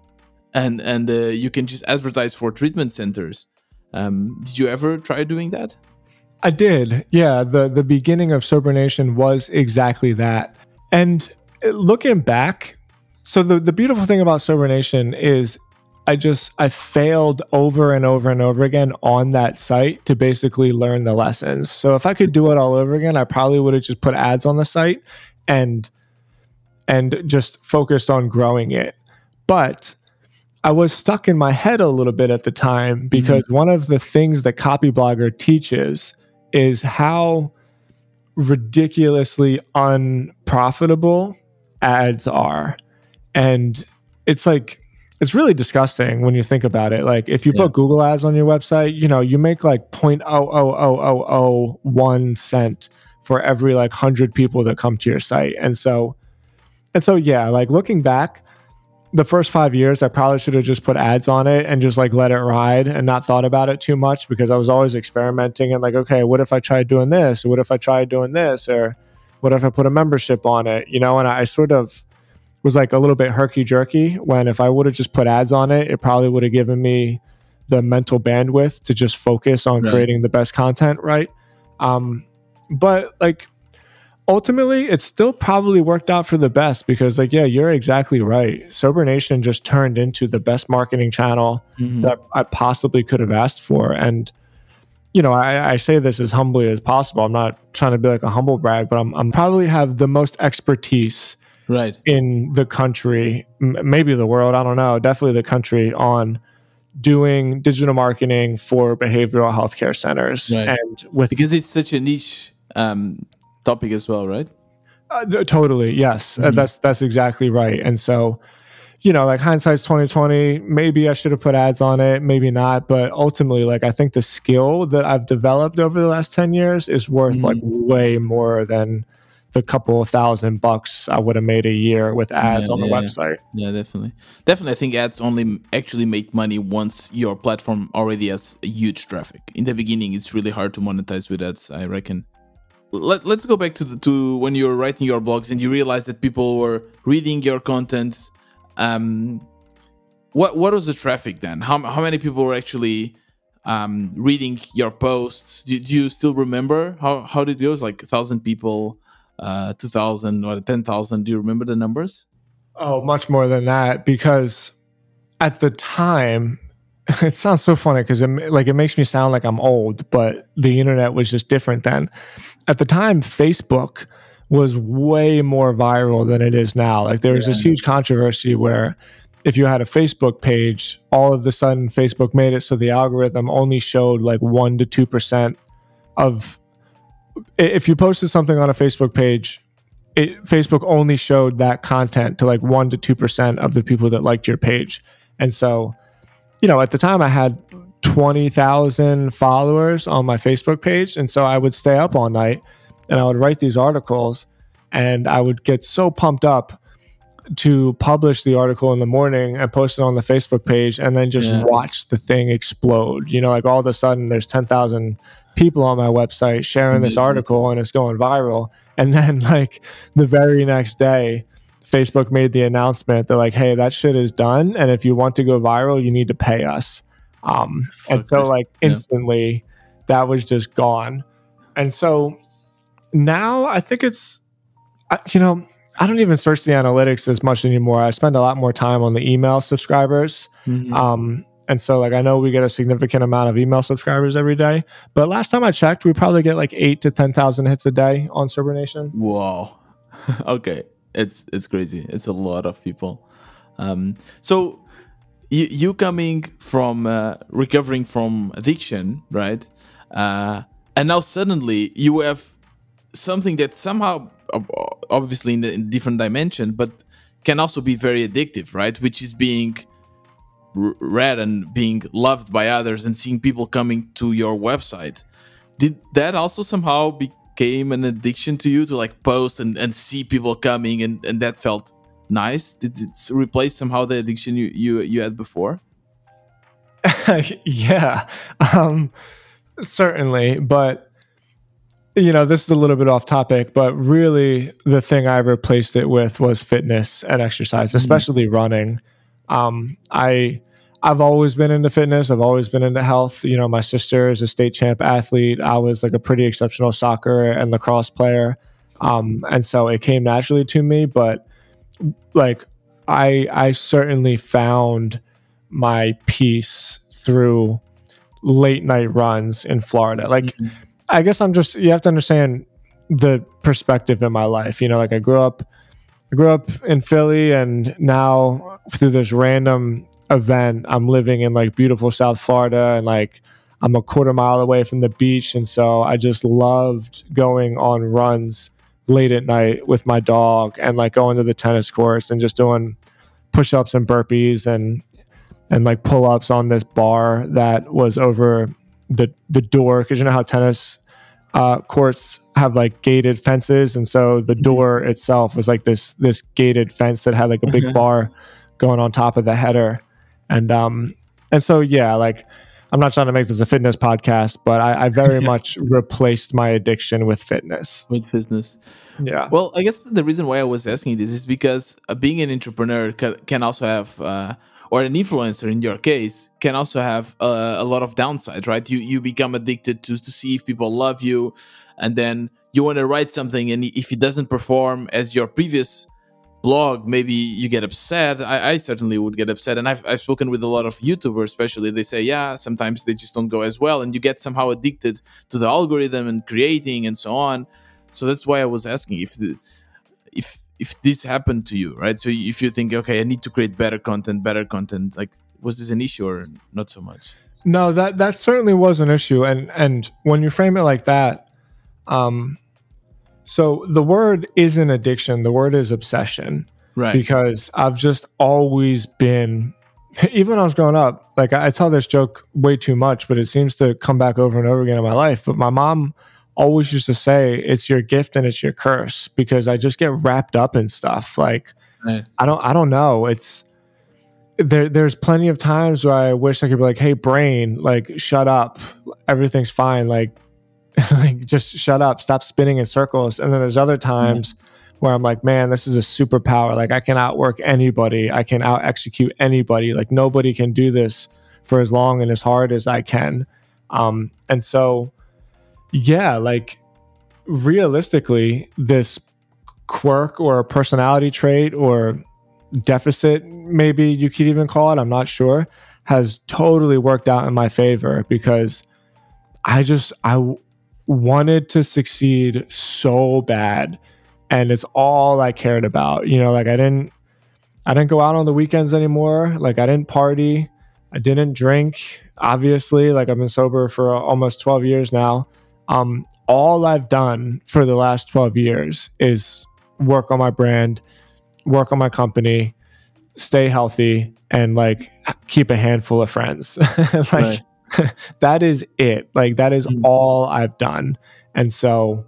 and and uh, you can just advertise for treatment centers. Um, did you ever try doing that? I did. Yeah, the the beginning of Sober Nation was exactly that. And looking back, so the the beautiful thing about Sober Nation is I just I failed over and over and over again on that site to basically learn the lessons. So if I could do it all over again, I probably would have just put ads on the site and and just focused on growing it. But I was stuck in my head a little bit at the time because mm-hmm. one of the things that Copyblogger teaches is how ridiculously unprofitable ads are. And it's like it's really disgusting when you think about it. Like if you yeah. put Google ads on your website, you know, you make like point oh oh oh oh oh one cent for every like hundred people that come to your site. And so and so yeah, like looking back, the first five years I probably should have just put ads on it and just like let it ride and not thought about it too much because I was always experimenting and like, okay, what if I tried doing this? What if I tried doing this? Or what if I put a membership on it? You know, and I sort of was like a little bit herky jerky when if I would have just put ads on it, it probably would have given me the mental bandwidth to just focus on right. creating the best content, right? Um, but like ultimately, it still probably worked out for the best because, like, yeah, you're exactly right. Sober Nation just turned into the best marketing channel mm-hmm. that I possibly could have asked for, and you know, I, I, say this as humbly as possible. I'm not trying to be like a humble brag, but I'm, I'm probably have the most expertise right in the country maybe the world i don't know definitely the country on doing digital marketing for behavioral health care centers right. and with because it's such a niche um, topic as well right uh, th- totally yes uh, mm-hmm. uh, that's that's exactly right and so you know like hindsight's 2020 maybe i should have put ads on it maybe not but ultimately like i think the skill that i've developed over the last 10 years is worth mm-hmm. like way more than the couple of thousand bucks I would have made a year with ads yeah, on the yeah, website. Yeah, definitely. Definitely, I think ads only actually make money once your platform already has huge traffic. In the beginning, it's really hard to monetize with ads, I reckon. Let, let's go back to the to when you were writing your blogs and you realized that people were reading your content. Um, what what was the traffic then? How how many people were actually um, reading your posts? Do, do you still remember how how did it go? It was like a thousand people uh, 2000 or 10,000. Do you remember the numbers? Oh, much more than that because at the time, it sounds so funny because it like it makes me sound like I'm old, but the internet was just different then. At the time, Facebook was way more viral than it is now. Like there was yeah. this huge controversy where if you had a Facebook page, all of a sudden Facebook made it so the algorithm only showed like one to two percent of if you posted something on a Facebook page, it, Facebook only showed that content to like one to two percent of the people that liked your page, and so, you know, at the time I had twenty thousand followers on my Facebook page, and so I would stay up all night and I would write these articles, and I would get so pumped up to publish the article in the morning and post it on the Facebook page and then just yeah. watch the thing explode. You know, like all of a sudden there's 10,000 people on my website sharing Amazing. this article and it's going viral. And then like the very next day, Facebook made the announcement that like, hey, that shit is done. And if you want to go viral, you need to pay us. Um, and so like instantly yeah. that was just gone. And so now I think it's, you know, I don't even search the analytics as much anymore. I spend a lot more time on the email subscribers. Mm-hmm. Um, and so, like, I know we get a significant amount of email subscribers every day, but last time I checked, we probably get like eight to ten thousand hits a day on Sober Nation. Whoa, okay, it's it's crazy. It's a lot of people. Um, so you, you coming from uh, recovering from addiction, right? Uh, and now suddenly you have something that somehow, obviously in a different dimension, but can also be very addictive, right? Which is being read and being loved by others and seeing people coming to your website. Did that also somehow became an addiction to you to like post and, and see people coming and, and that felt nice? Did it replace somehow the addiction you you, you had before? Yeah um certainly but you know this is a little bit off topic but really the thing i replaced it with was fitness and exercise mm-hmm. especially mm-hmm. running um, I I've always been into fitness. I've always been into health. You know, my sister is a state champ athlete. I was like a pretty exceptional soccer and lacrosse player. Um, and so it came naturally to me, but like I I certainly found my peace through late night runs in Florida. Like mm-hmm. I guess I'm just you have to understand the perspective in my life. You know, like I grew up I grew up in Philly and now through this random event I'm living in like beautiful South Florida and like I'm a quarter mile away from the beach and so I just loved going on runs late at night with my dog and like going to the tennis courts and just doing push-ups and burpees and and like pull-ups on this bar that was over the the door because you know how tennis uh, courts have like gated fences and so the mm-hmm. door itself was like this this gated fence that had like a big mm-hmm. bar going on top of the header and um and so yeah like i'm not trying to make this a fitness podcast but i, I very much replaced my addiction with fitness with fitness yeah. Well, I guess the reason why I was asking this is because uh, being an entrepreneur can, can also have, uh, or an influencer in your case, can also have a lot of downsides, right? You you become addicted to to see if people love you, and then you want to write something, and if it doesn't perform as your previous blog, maybe you get upset. I, I certainly would get upset, and I've I've spoken with a lot of YouTubers, especially. They say, yeah, sometimes they just don't go as well, and you get somehow addicted to the algorithm and creating and so on so that's why i was asking if the if if this happened to you right? So if you think okay i need to create better content better content like was this an issue or not so much? No that that certainly was an issue. And and when you frame it like that um so the word isn't addiction. The word is obsession. Right. Because i've just always been even when i was growing up like I, I tell this joke way too much but it seems to come back over and over again in my life. But my mom always used to say it's your gift and it's your curse because I just get wrapped up in stuff. Like right. I don't I don't know. It's there there's plenty of times where I wish I could be like, hey brain, like shut up. Everything's fine. Like like just shut up, stop spinning in circles. And then there's other times where I'm like, man, this is a superpower. Like I can outwork anybody. I can out execute anybody. Like nobody can do this for as long and as hard as I can. Um, and so yeah, like realistically, this quirk or personality trait or deficit, maybe you could even call it, I'm not sure, has totally worked out in my favor because I just, I w- wanted to succeed so bad. And it's all I cared about. You know, like I didn't, I didn't go out on the weekends anymore. Like I didn't party. I didn't drink. Obviously, like I've been sober for almost 12 years now. Um, all I've done for the last 12 years is work on my brand, work on my company, stay healthy, and like keep a handful of friends. like that is it. Like that is mm-hmm. all I've done. And so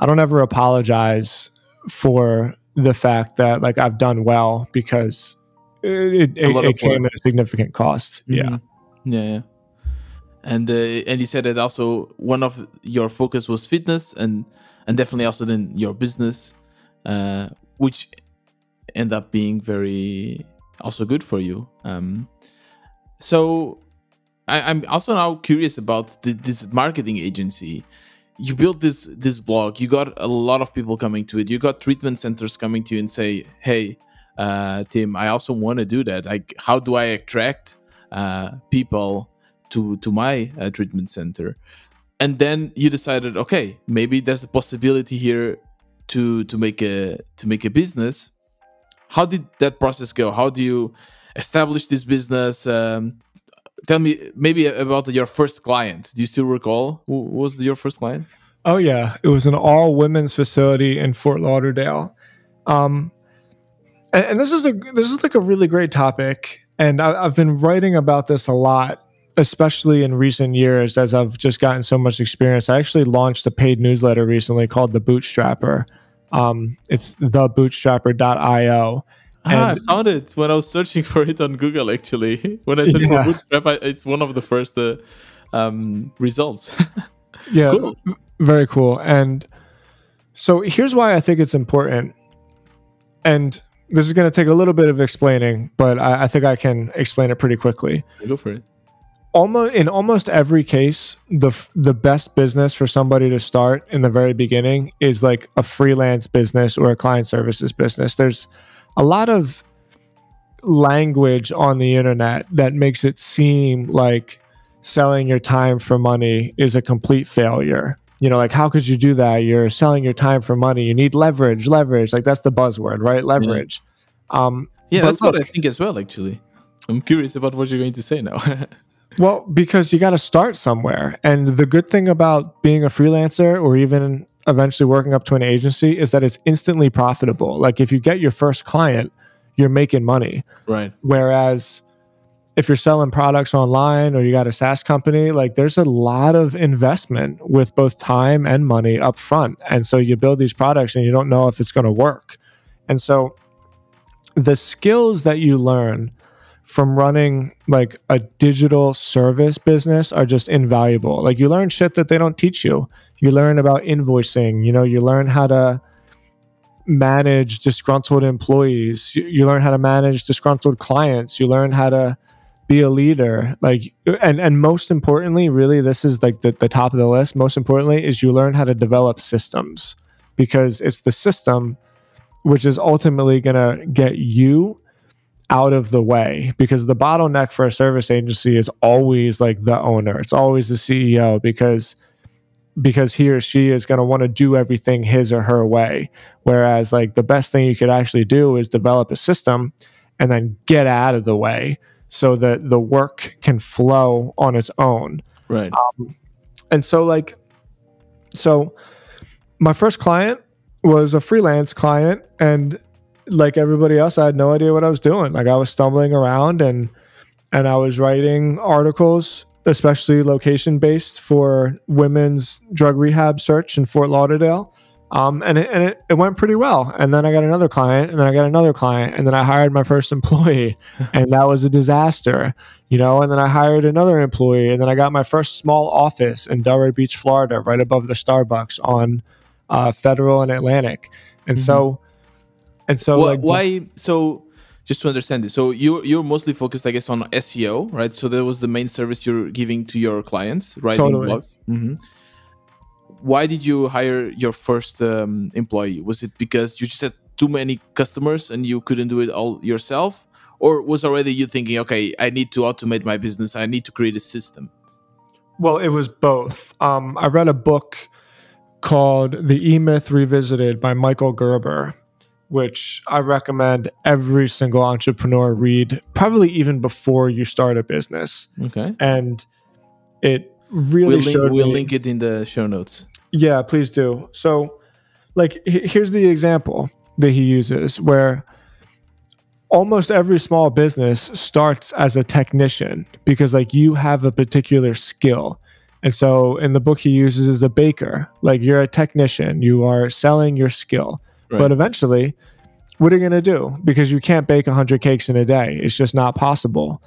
I don't ever apologize for the fact that like I've done well because it, it, it came at a significant cost. Mm-hmm. Yeah. Yeah. Yeah and uh, and you said that also one of your focus was fitness and and definitely also then your business uh, which end up being very also good for you. Um, so I, am also now curious about the, this marketing agency. You built this this blog. You got a lot of people coming to it. You got treatment centers coming to you and say hey uh, tim i also want to do that. Like how do i attract uh, people to to my uh, treatment center. And then you decided okay maybe there's a possibility here to to make a to make a business. How did that process go? How do you establish this business? Um, tell me maybe about your first client. Do you still recall who was your first client? Oh yeah. It was an all women's facility in fort lauderdale. Um, and, and, this is a this is like a really great topic. And I, i've been writing about this a lot especially in recent years, as I've just gotten so much experience, I actually launched a paid newsletter recently called The Bootstrapper. Um, it's thebootstrapper.io. Ah, I found it when I was searching for it on Google. Actually, when I searched yeah. for Bootstrap, I, it's one of the first uh, um, results. yeah, cool. very cool. And so here's why I think it's important. And this is going to take a little bit of explaining, but I, I think I can explain it pretty quickly. Go for it. Almost in almost every case, the the best business for somebody to start in the very beginning is like a freelance business or a client services business. There's a lot of language on the internet that makes it seem like selling your time for money is a complete failure. You know, like how could you do that? You're selling your time for money. You need leverage, leverage. Like that's the buzzword, right? Leverage. Yeah, um, yeah that's look, what I think as well. Actually, I'm curious about what you're going to say now. well, because you got to start somewhere, and the good thing about being a freelancer or even eventually working up to an agency is that it's instantly profitable. Like if you get your first client, you're making money. Right. Whereas if you're selling products online or you got a SaaS company, like there's a lot of investment with both time and money up front. And so you build these products and you don't know if it's going to work. And so the skills that you learn from running like a digital service business are just invaluable. Like you learn shit that they don't teach you. You learn about invoicing, you know, you learn how to manage disgruntled employees. You, you learn how to manage disgruntled clients. You learn how to be a leader. Like, and and most importantly, really, this is like the, the top of the list. Most importantly, is you learn how to develop systems because it's the system which is ultimately going to get you out of the way because the bottleneck for a service agency is always like the owner it's always the ceo because because he or she is going to want to do everything his or her way. Whereas, like, the best thing you could actually do is develop a system and then get out of the way so that the work can flow on its own. Right. Um, and so, like, so my first client was a freelance client. And like everybody else, I had no idea what I was doing. Like, I was stumbling around and and I was writing articles especially location based for women's drug rehab search in Fort Lauderdale. Um, and it, and it, it went pretty well. And then I got another client, and then I got another client, and then I hired my first employee, and that was a disaster, you know. And then I hired another employee, and then I got my first small office in Delray Beach, Florida, right above the Starbucks on uh, Federal and Atlantic. And mm-hmm. so, and so, well, like, why? So just to understand this so you you're mostly focused i guess on seo right? So that was the main service you're giving to your clients writing totally. blogs? Mm-hmm. why did you hire your first um, employee? Was it because you just had too many customers and you couldn't do it all yourself? Or was already you thinking okay i need to automate my business. I need to create a system well it was both. Um, i read a book called the e-myth revisited by michael gerber which I recommend every single entrepreneur read, probably even before you start a business. Okay. And it really we'll link, we'll link it in the show notes. Yeah, please do. So, like, here's the example that he uses where almost every small business starts as a technician because, like, you have a particular skill. And so, in the book, he uses as a baker, like, you're a technician, you are selling your skill Right. But eventually, what are you going to do? Because you can't bake 100 cakes in a day. It's just not possible.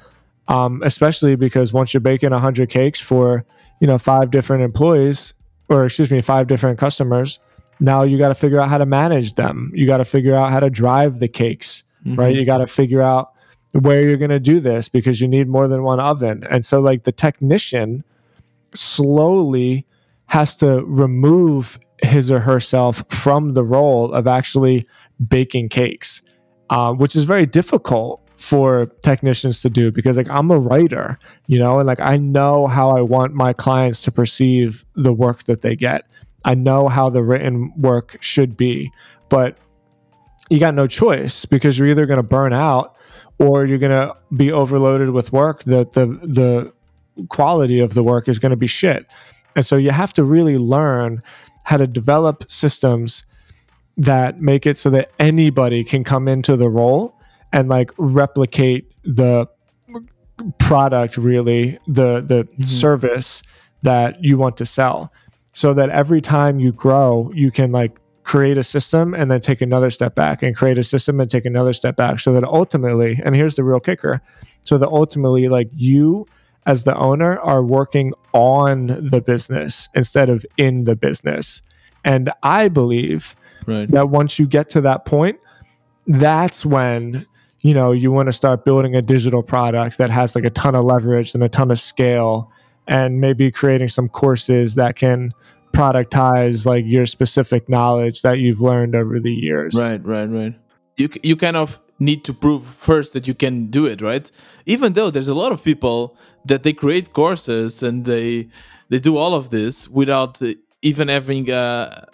Um, especially because once you're baking 100 cakes for, you know, five different employees, or excuse me, five different customers, now you got to figure out how to manage them. You got to figure out how to drive the cakes, mm-hmm. right? You got to figure out where you're going to do this because you need more than one oven. And so, like, the technician slowly has to remove his or herself from the role of actually baking cakes, uh, which is very difficult for technicians to do because like I'm a writer, you know, and like I know how I want my clients to perceive the work that they get. I know how the written work should be, but you got no choice because you're either going to burn out or you're going to be overloaded with work that the the quality of the work is going to be shit. And so you have to really learn how to develop systems that make it so that anybody can come into the role and like replicate the product really the the mm-hmm. service that you want to sell so that every time you grow you can like create a system and then take another step back and create a system and take another step back so that ultimately and here's the real kicker so that ultimately like you as the owner are working on the business instead of in the business. And I believe right. that once you get to that point, that's when you know you want to start building a digital product that has like a ton of leverage and a ton of scale and maybe creating some courses that can productize like your specific knowledge that you've learned over the years right right right you you kind of need to prove first that you can do it right even though there's a lot of people that they create courses and they they do all of this without even having uh,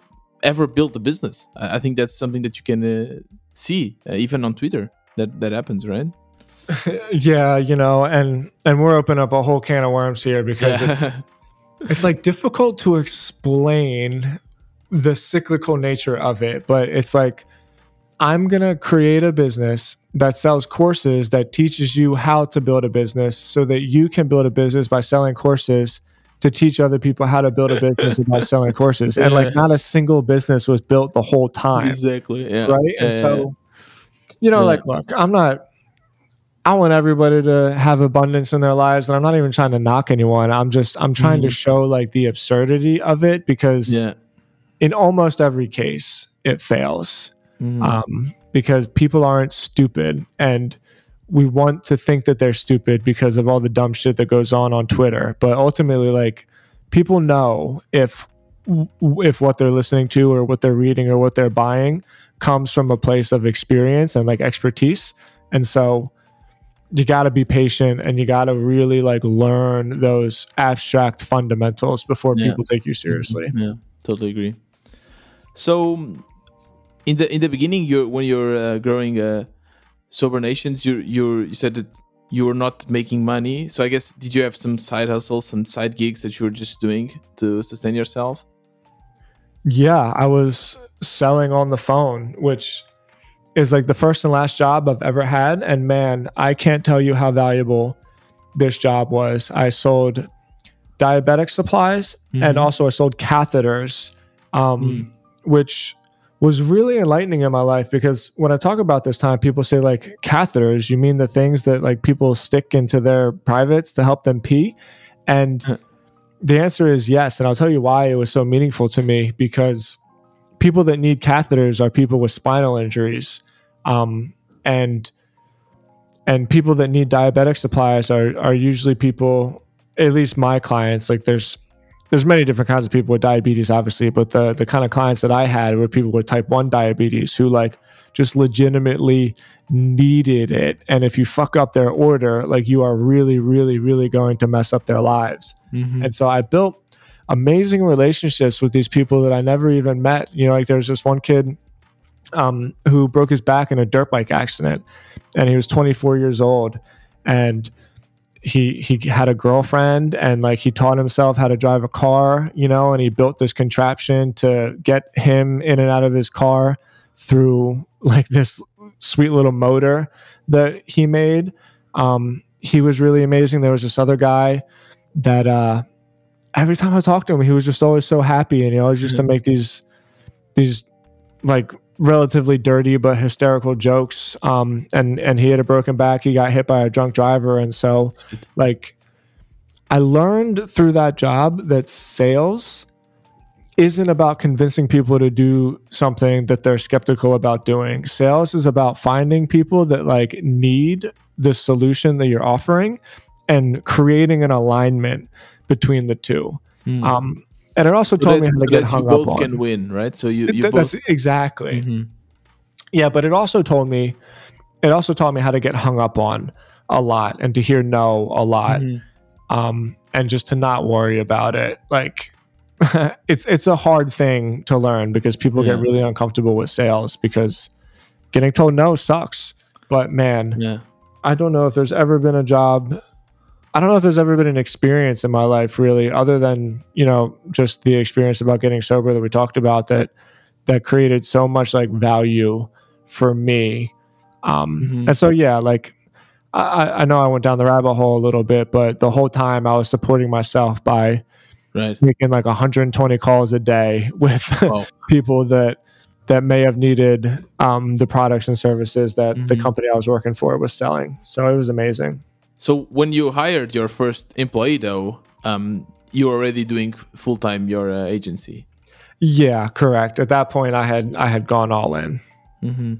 ever built a business i think that's something that you can uh, see uh, even on twitter that that happens right yeah you know and and we're opening up a whole can of worms here because yeah. it's it's like difficult to explain the cyclical nature of it but it's like I'm going to create a business that sells courses that teaches you how to build a business so that you can build a business by selling courses to teach other people how to build a business by selling courses. And like not a single business was built the whole time. Exactly. Yeah. Right. Yeah, and so, you know, yeah. like, look, I'm not, I want everybody to have abundance in their lives. And I'm not even trying to knock anyone. I'm just, I'm trying mm-hmm. to show like the absurdity of it because yeah. in almost every case, it fails mm. um, because people aren't stupid and we want to think that they're stupid because of all the dumb shit that goes on on Twitter. But ultimately, like people know if if what they're listening to or what they're reading or what they're buying comes from a place of experience and like expertise, and so you got to be patient and you got to really like learn those abstract fundamentals before yeah. people take you seriously. Yeah, totally agree. So in the in the beginning, you when you're uh, growing uh, sober nations, you you you said that you were not making money. So I guess did you have some side hustles, some side gigs that you were just doing to sustain yourself? Yeah, I was selling on the phone, which is like the first and last job I've ever had. And man, I can't tell you how valuable this job was. I sold diabetic supplies mm-hmm. and also I sold catheters, um, mm. which was really enlightening in my life because when I talk about this time, people say like catheters, you mean the things that like people stick into their privates to help them pee? And the answer is yes. And I'll tell you why it was so meaningful to me because people that need catheters are people with spinal injuries. Um, and and people that need diabetic supplies are are usually people at least my clients like there's there's many different kinds of people with diabetes, obviously, but the the kind of clients that I had were people with type one diabetes who like just legitimately needed it. And if you fuck up their order, like you are really, really, really going to mess up their lives. Mm-hmm. And so I built amazing relationships with these people that I never even met. You know, like there's this one kid um, who broke his back in a dirt bike accident, and he was 24 years old, and he he had a girlfriend and like he taught himself how to drive a car you know and he built this contraption to get him in and out of his car through like this sweet little motor that he made. Um, he was really amazing. There was this other guy that uh, every time i talked to him he was just always so happy and he always used to make these these like relatively dirty but hysterical jokes. Um, and and he had a broken back. He got hit by a drunk driver, and so like I learned through that job that sales isn't about convincing people to do something that they're skeptical about doing. Sales is about finding people that like need the solution that you're offering and creating an alignment between the two. Mm. Um, and it also told me how to get hung you both up can on. win, right? So you, you Th- both exactly. Mm-hmm. Yeah, but it also told me, it also taught me how to get hung up on a lot and to hear no a lot, mm-hmm. um, and just to not worry about it. Like it's it's a hard thing to learn because people yeah. get really uncomfortable with sales because getting told no sucks. But man, yeah. I don't know if there's ever been a job I don't know if there's ever been an experience in my life really, other than you know just the experience about getting sober that we talked about that that created so much like value for me. Um, mm-hmm. And so yeah, like I, I know I went down the rabbit hole a little bit, but the whole time I was supporting myself by right. making like 120 calls a day with people that that may have needed um, the products and services that mm-hmm. the company I was working for was selling. So it was amazing. So when you hired your first employee, though, um, you were already doing full time your uh, agency. Yeah, correct. At that point, I had I had gone all in. Mm-hmm.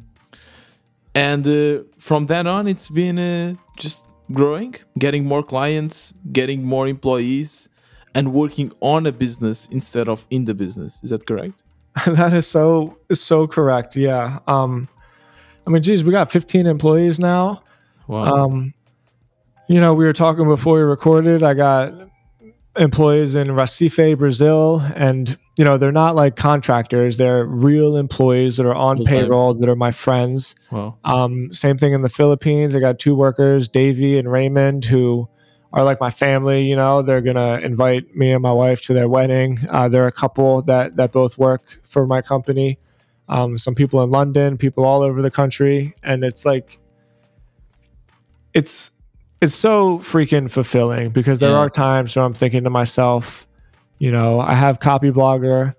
and uh, from then on it's been uh, just growing getting more clients getting more employees and working on a business instead of in the business is that correct that is so so correct yeah um i mean geez we got 15 employees now wow. um you know we were talking before we recorded i got employees in Recife, Brazil, and you know they're not like contractors; they're real employees that are on okay. payroll that are my friends. Wow. Um, same thing in the Philippines. I got two workers, Davey and Raymond, who are like my family. You know, they're gonna invite me and my wife to their wedding. Uh, they're a couple that that both work for my company. Um, some people in London, people all over the country, and it's like it's it's so freaking fulfilling because there yeah. are times where I'm thinking to myself, you know, I have Copyblogger,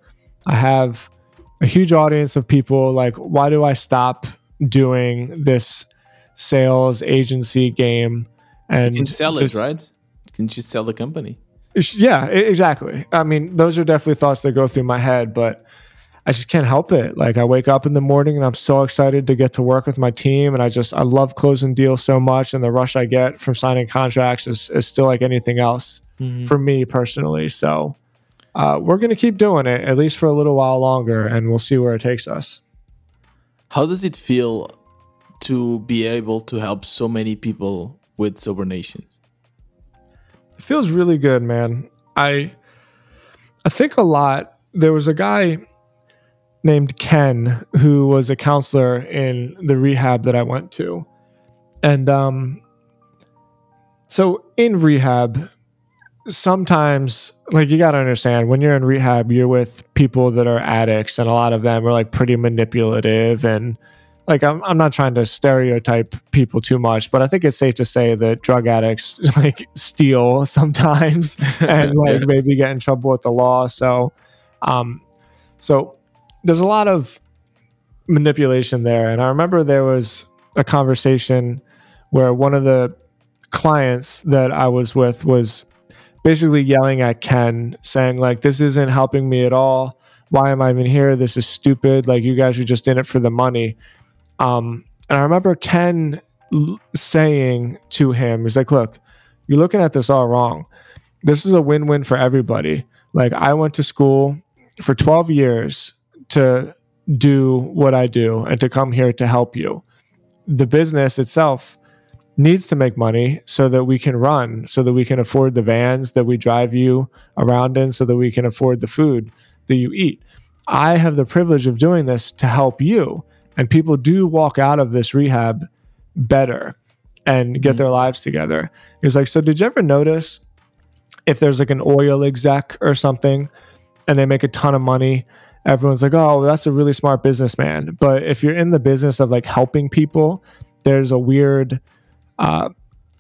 I have a huge audience of people. Like, why do I stop doing this sales agency game? And you can sell just, it, right? You can just sell the company. Yeah, exactly. I mean, those are definitely thoughts that go through my head, but I just can't help it. Like I wake up in the morning and I'm so excited to get to work with my team. And I just, I love closing deals so much. And the rush I get from signing contracts is, is still like anything else mm-hmm. for me personally. So uh, we're going to keep doing it at least for a little while longer and we'll see where it takes us. How does it feel to be able to help so many people with Sober Nations? It feels really good, man. I, I think a lot. There was a guy named Ken who was a counselor in the rehab that I went to. And um so in rehab sometimes like you got to understand when you're in rehab you're with people that are addicts and a lot of them are like pretty manipulative and like I'm, I'm not trying to stereotype people too much but i think it's safe to say that drug addicts like steal sometimes and like yeah. maybe get in trouble with the law so um so there's a lot of manipulation there. And I remember there was a conversation where one of the clients that I was with was basically yelling at Ken, saying, like, this isn't helping me at all. Why am I even here? This is stupid. Like, you guys are just in it for the money. Um, and I remember Ken l- saying to him, he's like, look, you're looking at this all wrong. This is a win win for everybody. Like, I went to school for 12 years to do what I do and to come here to help you. The business itself needs to make money so that we can run, so that we can afford the vans that we drive you around in, so that we can afford the food that you eat. I have the privilege of doing this to help you. And people do walk out of this rehab better and get mm-hmm. their lives together. He was like, So, did you ever notice if there's like an oil exec or something and they make a ton of money everyone's like, oh, that's a really smart businessman. But if you're in the business of like helping people, there's a weird uh,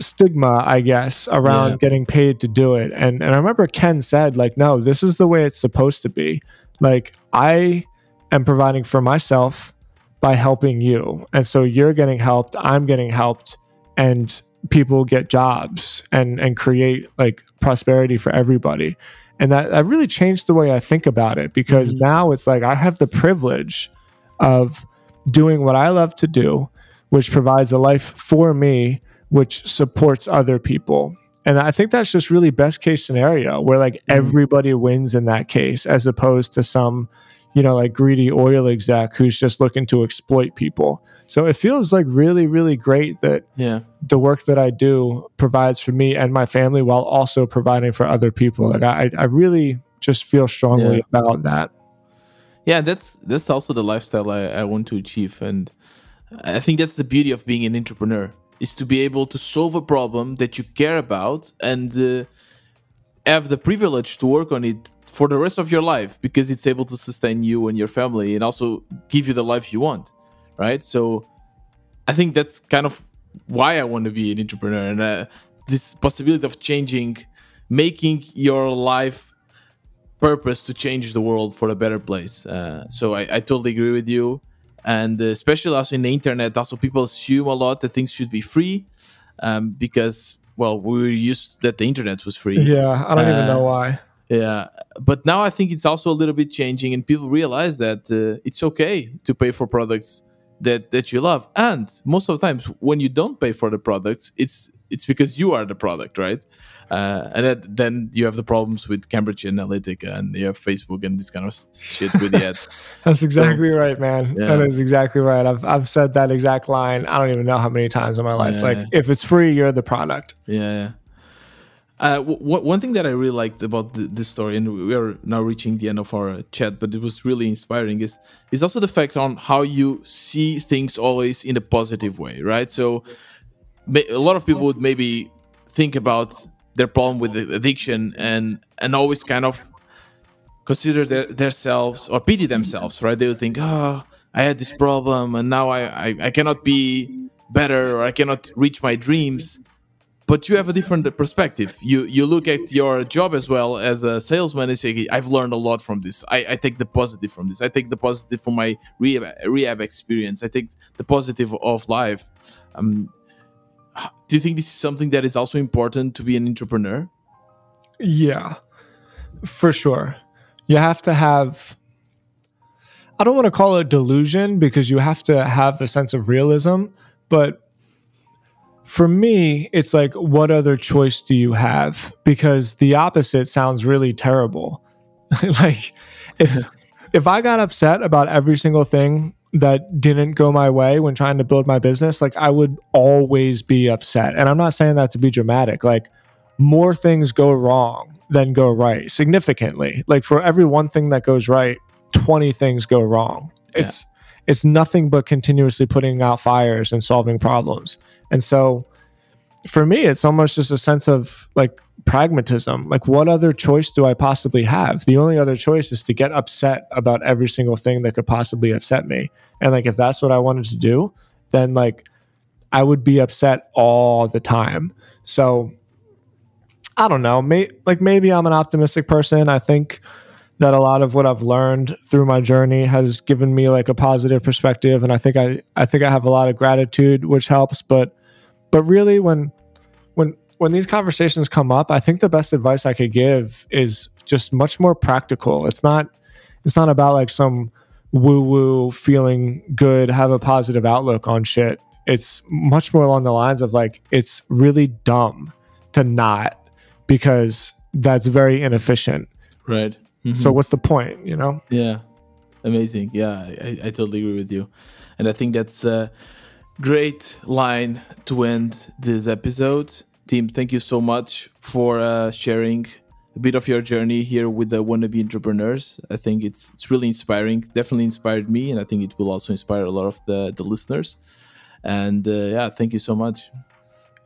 stigma, I guess, around yeah. getting paid to do it. And and I remember Ken said, like, no, this is the way it's supposed to be. Like, I am providing for myself by helping you. And so you're getting helped, I'm getting helped, and people get jobs and and create like prosperity for everybody and that, that really changed the way i think about it because mm-hmm. now it's like i have the privilege of doing what i love to do which provides a life for me which supports other people and i think that's just really best case scenario where like mm-hmm. everybody wins in that case as opposed to some you know like greedy oil exec who's just looking to exploit people so it feels like really, really great that yeah. the work that I do provides for me and my family while also providing for other people. Like I, I really just feel strongly yeah. about that. Yeah, that's that's also the lifestyle I, I want to achieve, and I think that's the beauty of being an entrepreneur is to be able to solve a problem that you care about and uh, have the privilege to work on it for the rest of your life because it's able to sustain you and your family and also give you the life you want right? So I think that's kind of why I want to be an entrepreneur and uh, this possibility of changing, making your life purpose to change the world for a better place. Uh, so I, I, totally agree with you. And especially also in the internet, also people assume a lot that things should be free um, because, well, we were used that the internet was free. Yeah, I don't uh, even know why. Yeah, but now I think it's also a little bit changing, and people realize that uh, it's okay to pay for products that that you love. And most of the times when you don't pay for the products it's it's because you are the product right? Uh, and that, then you have the problems with cambridge analytica and you have facebook and this kind of shit with the ad. That's exactly so, right man. yeah. that is exactly right. I've, I've said that exact line i don't even know how many times in my life. Yeah. like if it's free you're the product. Yeah uh, w- one thing that I really liked about the, this story, and we are now reaching the end of our chat, but it was really inspiring, is is also the fact on how you see things always in a positive way, right? So, a lot of people would maybe think about their problem with addiction and and always kind of consider their, themselves or pity themselves, right? They would think, oh, I had this problem, and now I, I, I cannot be better, or I cannot reach my dreams but you have a different perspective. You you look at your job as well as a salesman and say, I've learned a lot from this. I, I take the positive from this. I take the positive from my rehab, rehab experience. I take the positive of life. Um, do you think this is something that is also important to be an entrepreneur? Yeah, for sure. You have to have. I don't want to call it delusion because you have to have a sense of realism, but for me, it's like, what other choice do you have? Because the opposite sounds really terrible. like, if, if I got upset about every single thing that didn't go my way when trying to build my business, like, I would always be upset. And I'm not saying that to be dramatic. Like, more things go wrong than go right significantly. Like, for every one thing that goes right, 20 things go wrong. Yeah. It's, it's nothing but continuously putting out fires and solving problems. And so for me, it's almost just a sense of like pragmatism. Like, what other choice do I possibly have? The only other choice is to get upset about every single thing that could possibly upset me. And like, if that's what I wanted to do, then like I would be upset all the time. So I don't know. May, like maybe I'm an optimistic person. I think that a lot of what I've learned through my journey has given me like a positive perspective, and I think I I think I have a lot of gratitude, which helps. But but really, when when when these conversations come up, I think the best advice I could give is just much more practical. It's not it's not about like some woo woo feeling good, have a positive outlook on shit. It's much more along the lines of like it's really dumb to not because that's very inefficient. Right. Mm-hmm. So what's the point, you know? Yeah. Amazing. Yeah, I, I totally agree with you. And I think that's a great line to end this episode. Tim, thank you so much for uh, sharing a bit of your journey here with the wannabe entrepreneurs. I think it's it's really inspiring. Definitely inspired me, and I think it will also inspire a lot of the the listeners. And uh, yeah, thank you so much.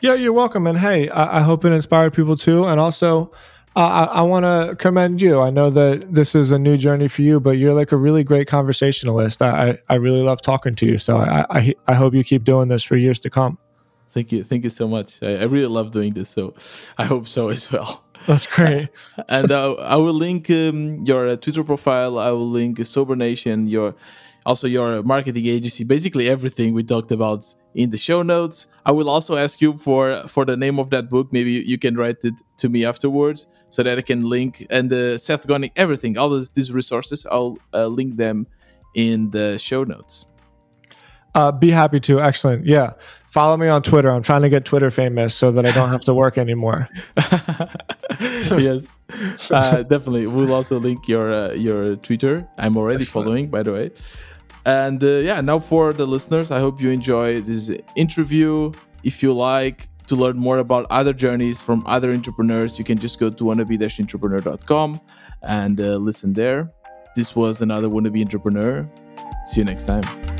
Yeah, you're welcome. And hey, I, I hope it inspired people too. And also, uh, I, I want to commend you. I know that this is a new journey for you, but you're like a really great conversationalist. I, I really love talking to you. So I, I, I hope you keep doing this for years to come. Thank you. Thank you so much. I, I really love doing this. So I hope so as well. That's great. and uh, I will link um, your uh, Twitter profile. I will link Sober Nation, your also your marketing agency, basically everything we talked about in the show notes. I will also ask you for for the name of that book. Maybe you can write it to me afterwards so that I can link and uh, Seth Godin, everything, all this, these resources. I'll uh, link them in the show notes. Uh, be happy to. Excellent. Yeah. Follow me on Twitter. I'm trying to get Twitter famous so that I don't have to work anymore. yes, uh, definitely. We'll also link your uh, your Twitter. I'm already Excellent. following, by the way. And uh, yeah, now for the listeners, I hope you enjoy this interview. If you like to learn more about other journeys from other entrepreneurs, you can just go to wannabe-entrepreneur.com and uh, listen there. This was another wannabe entrepreneur. See you next time.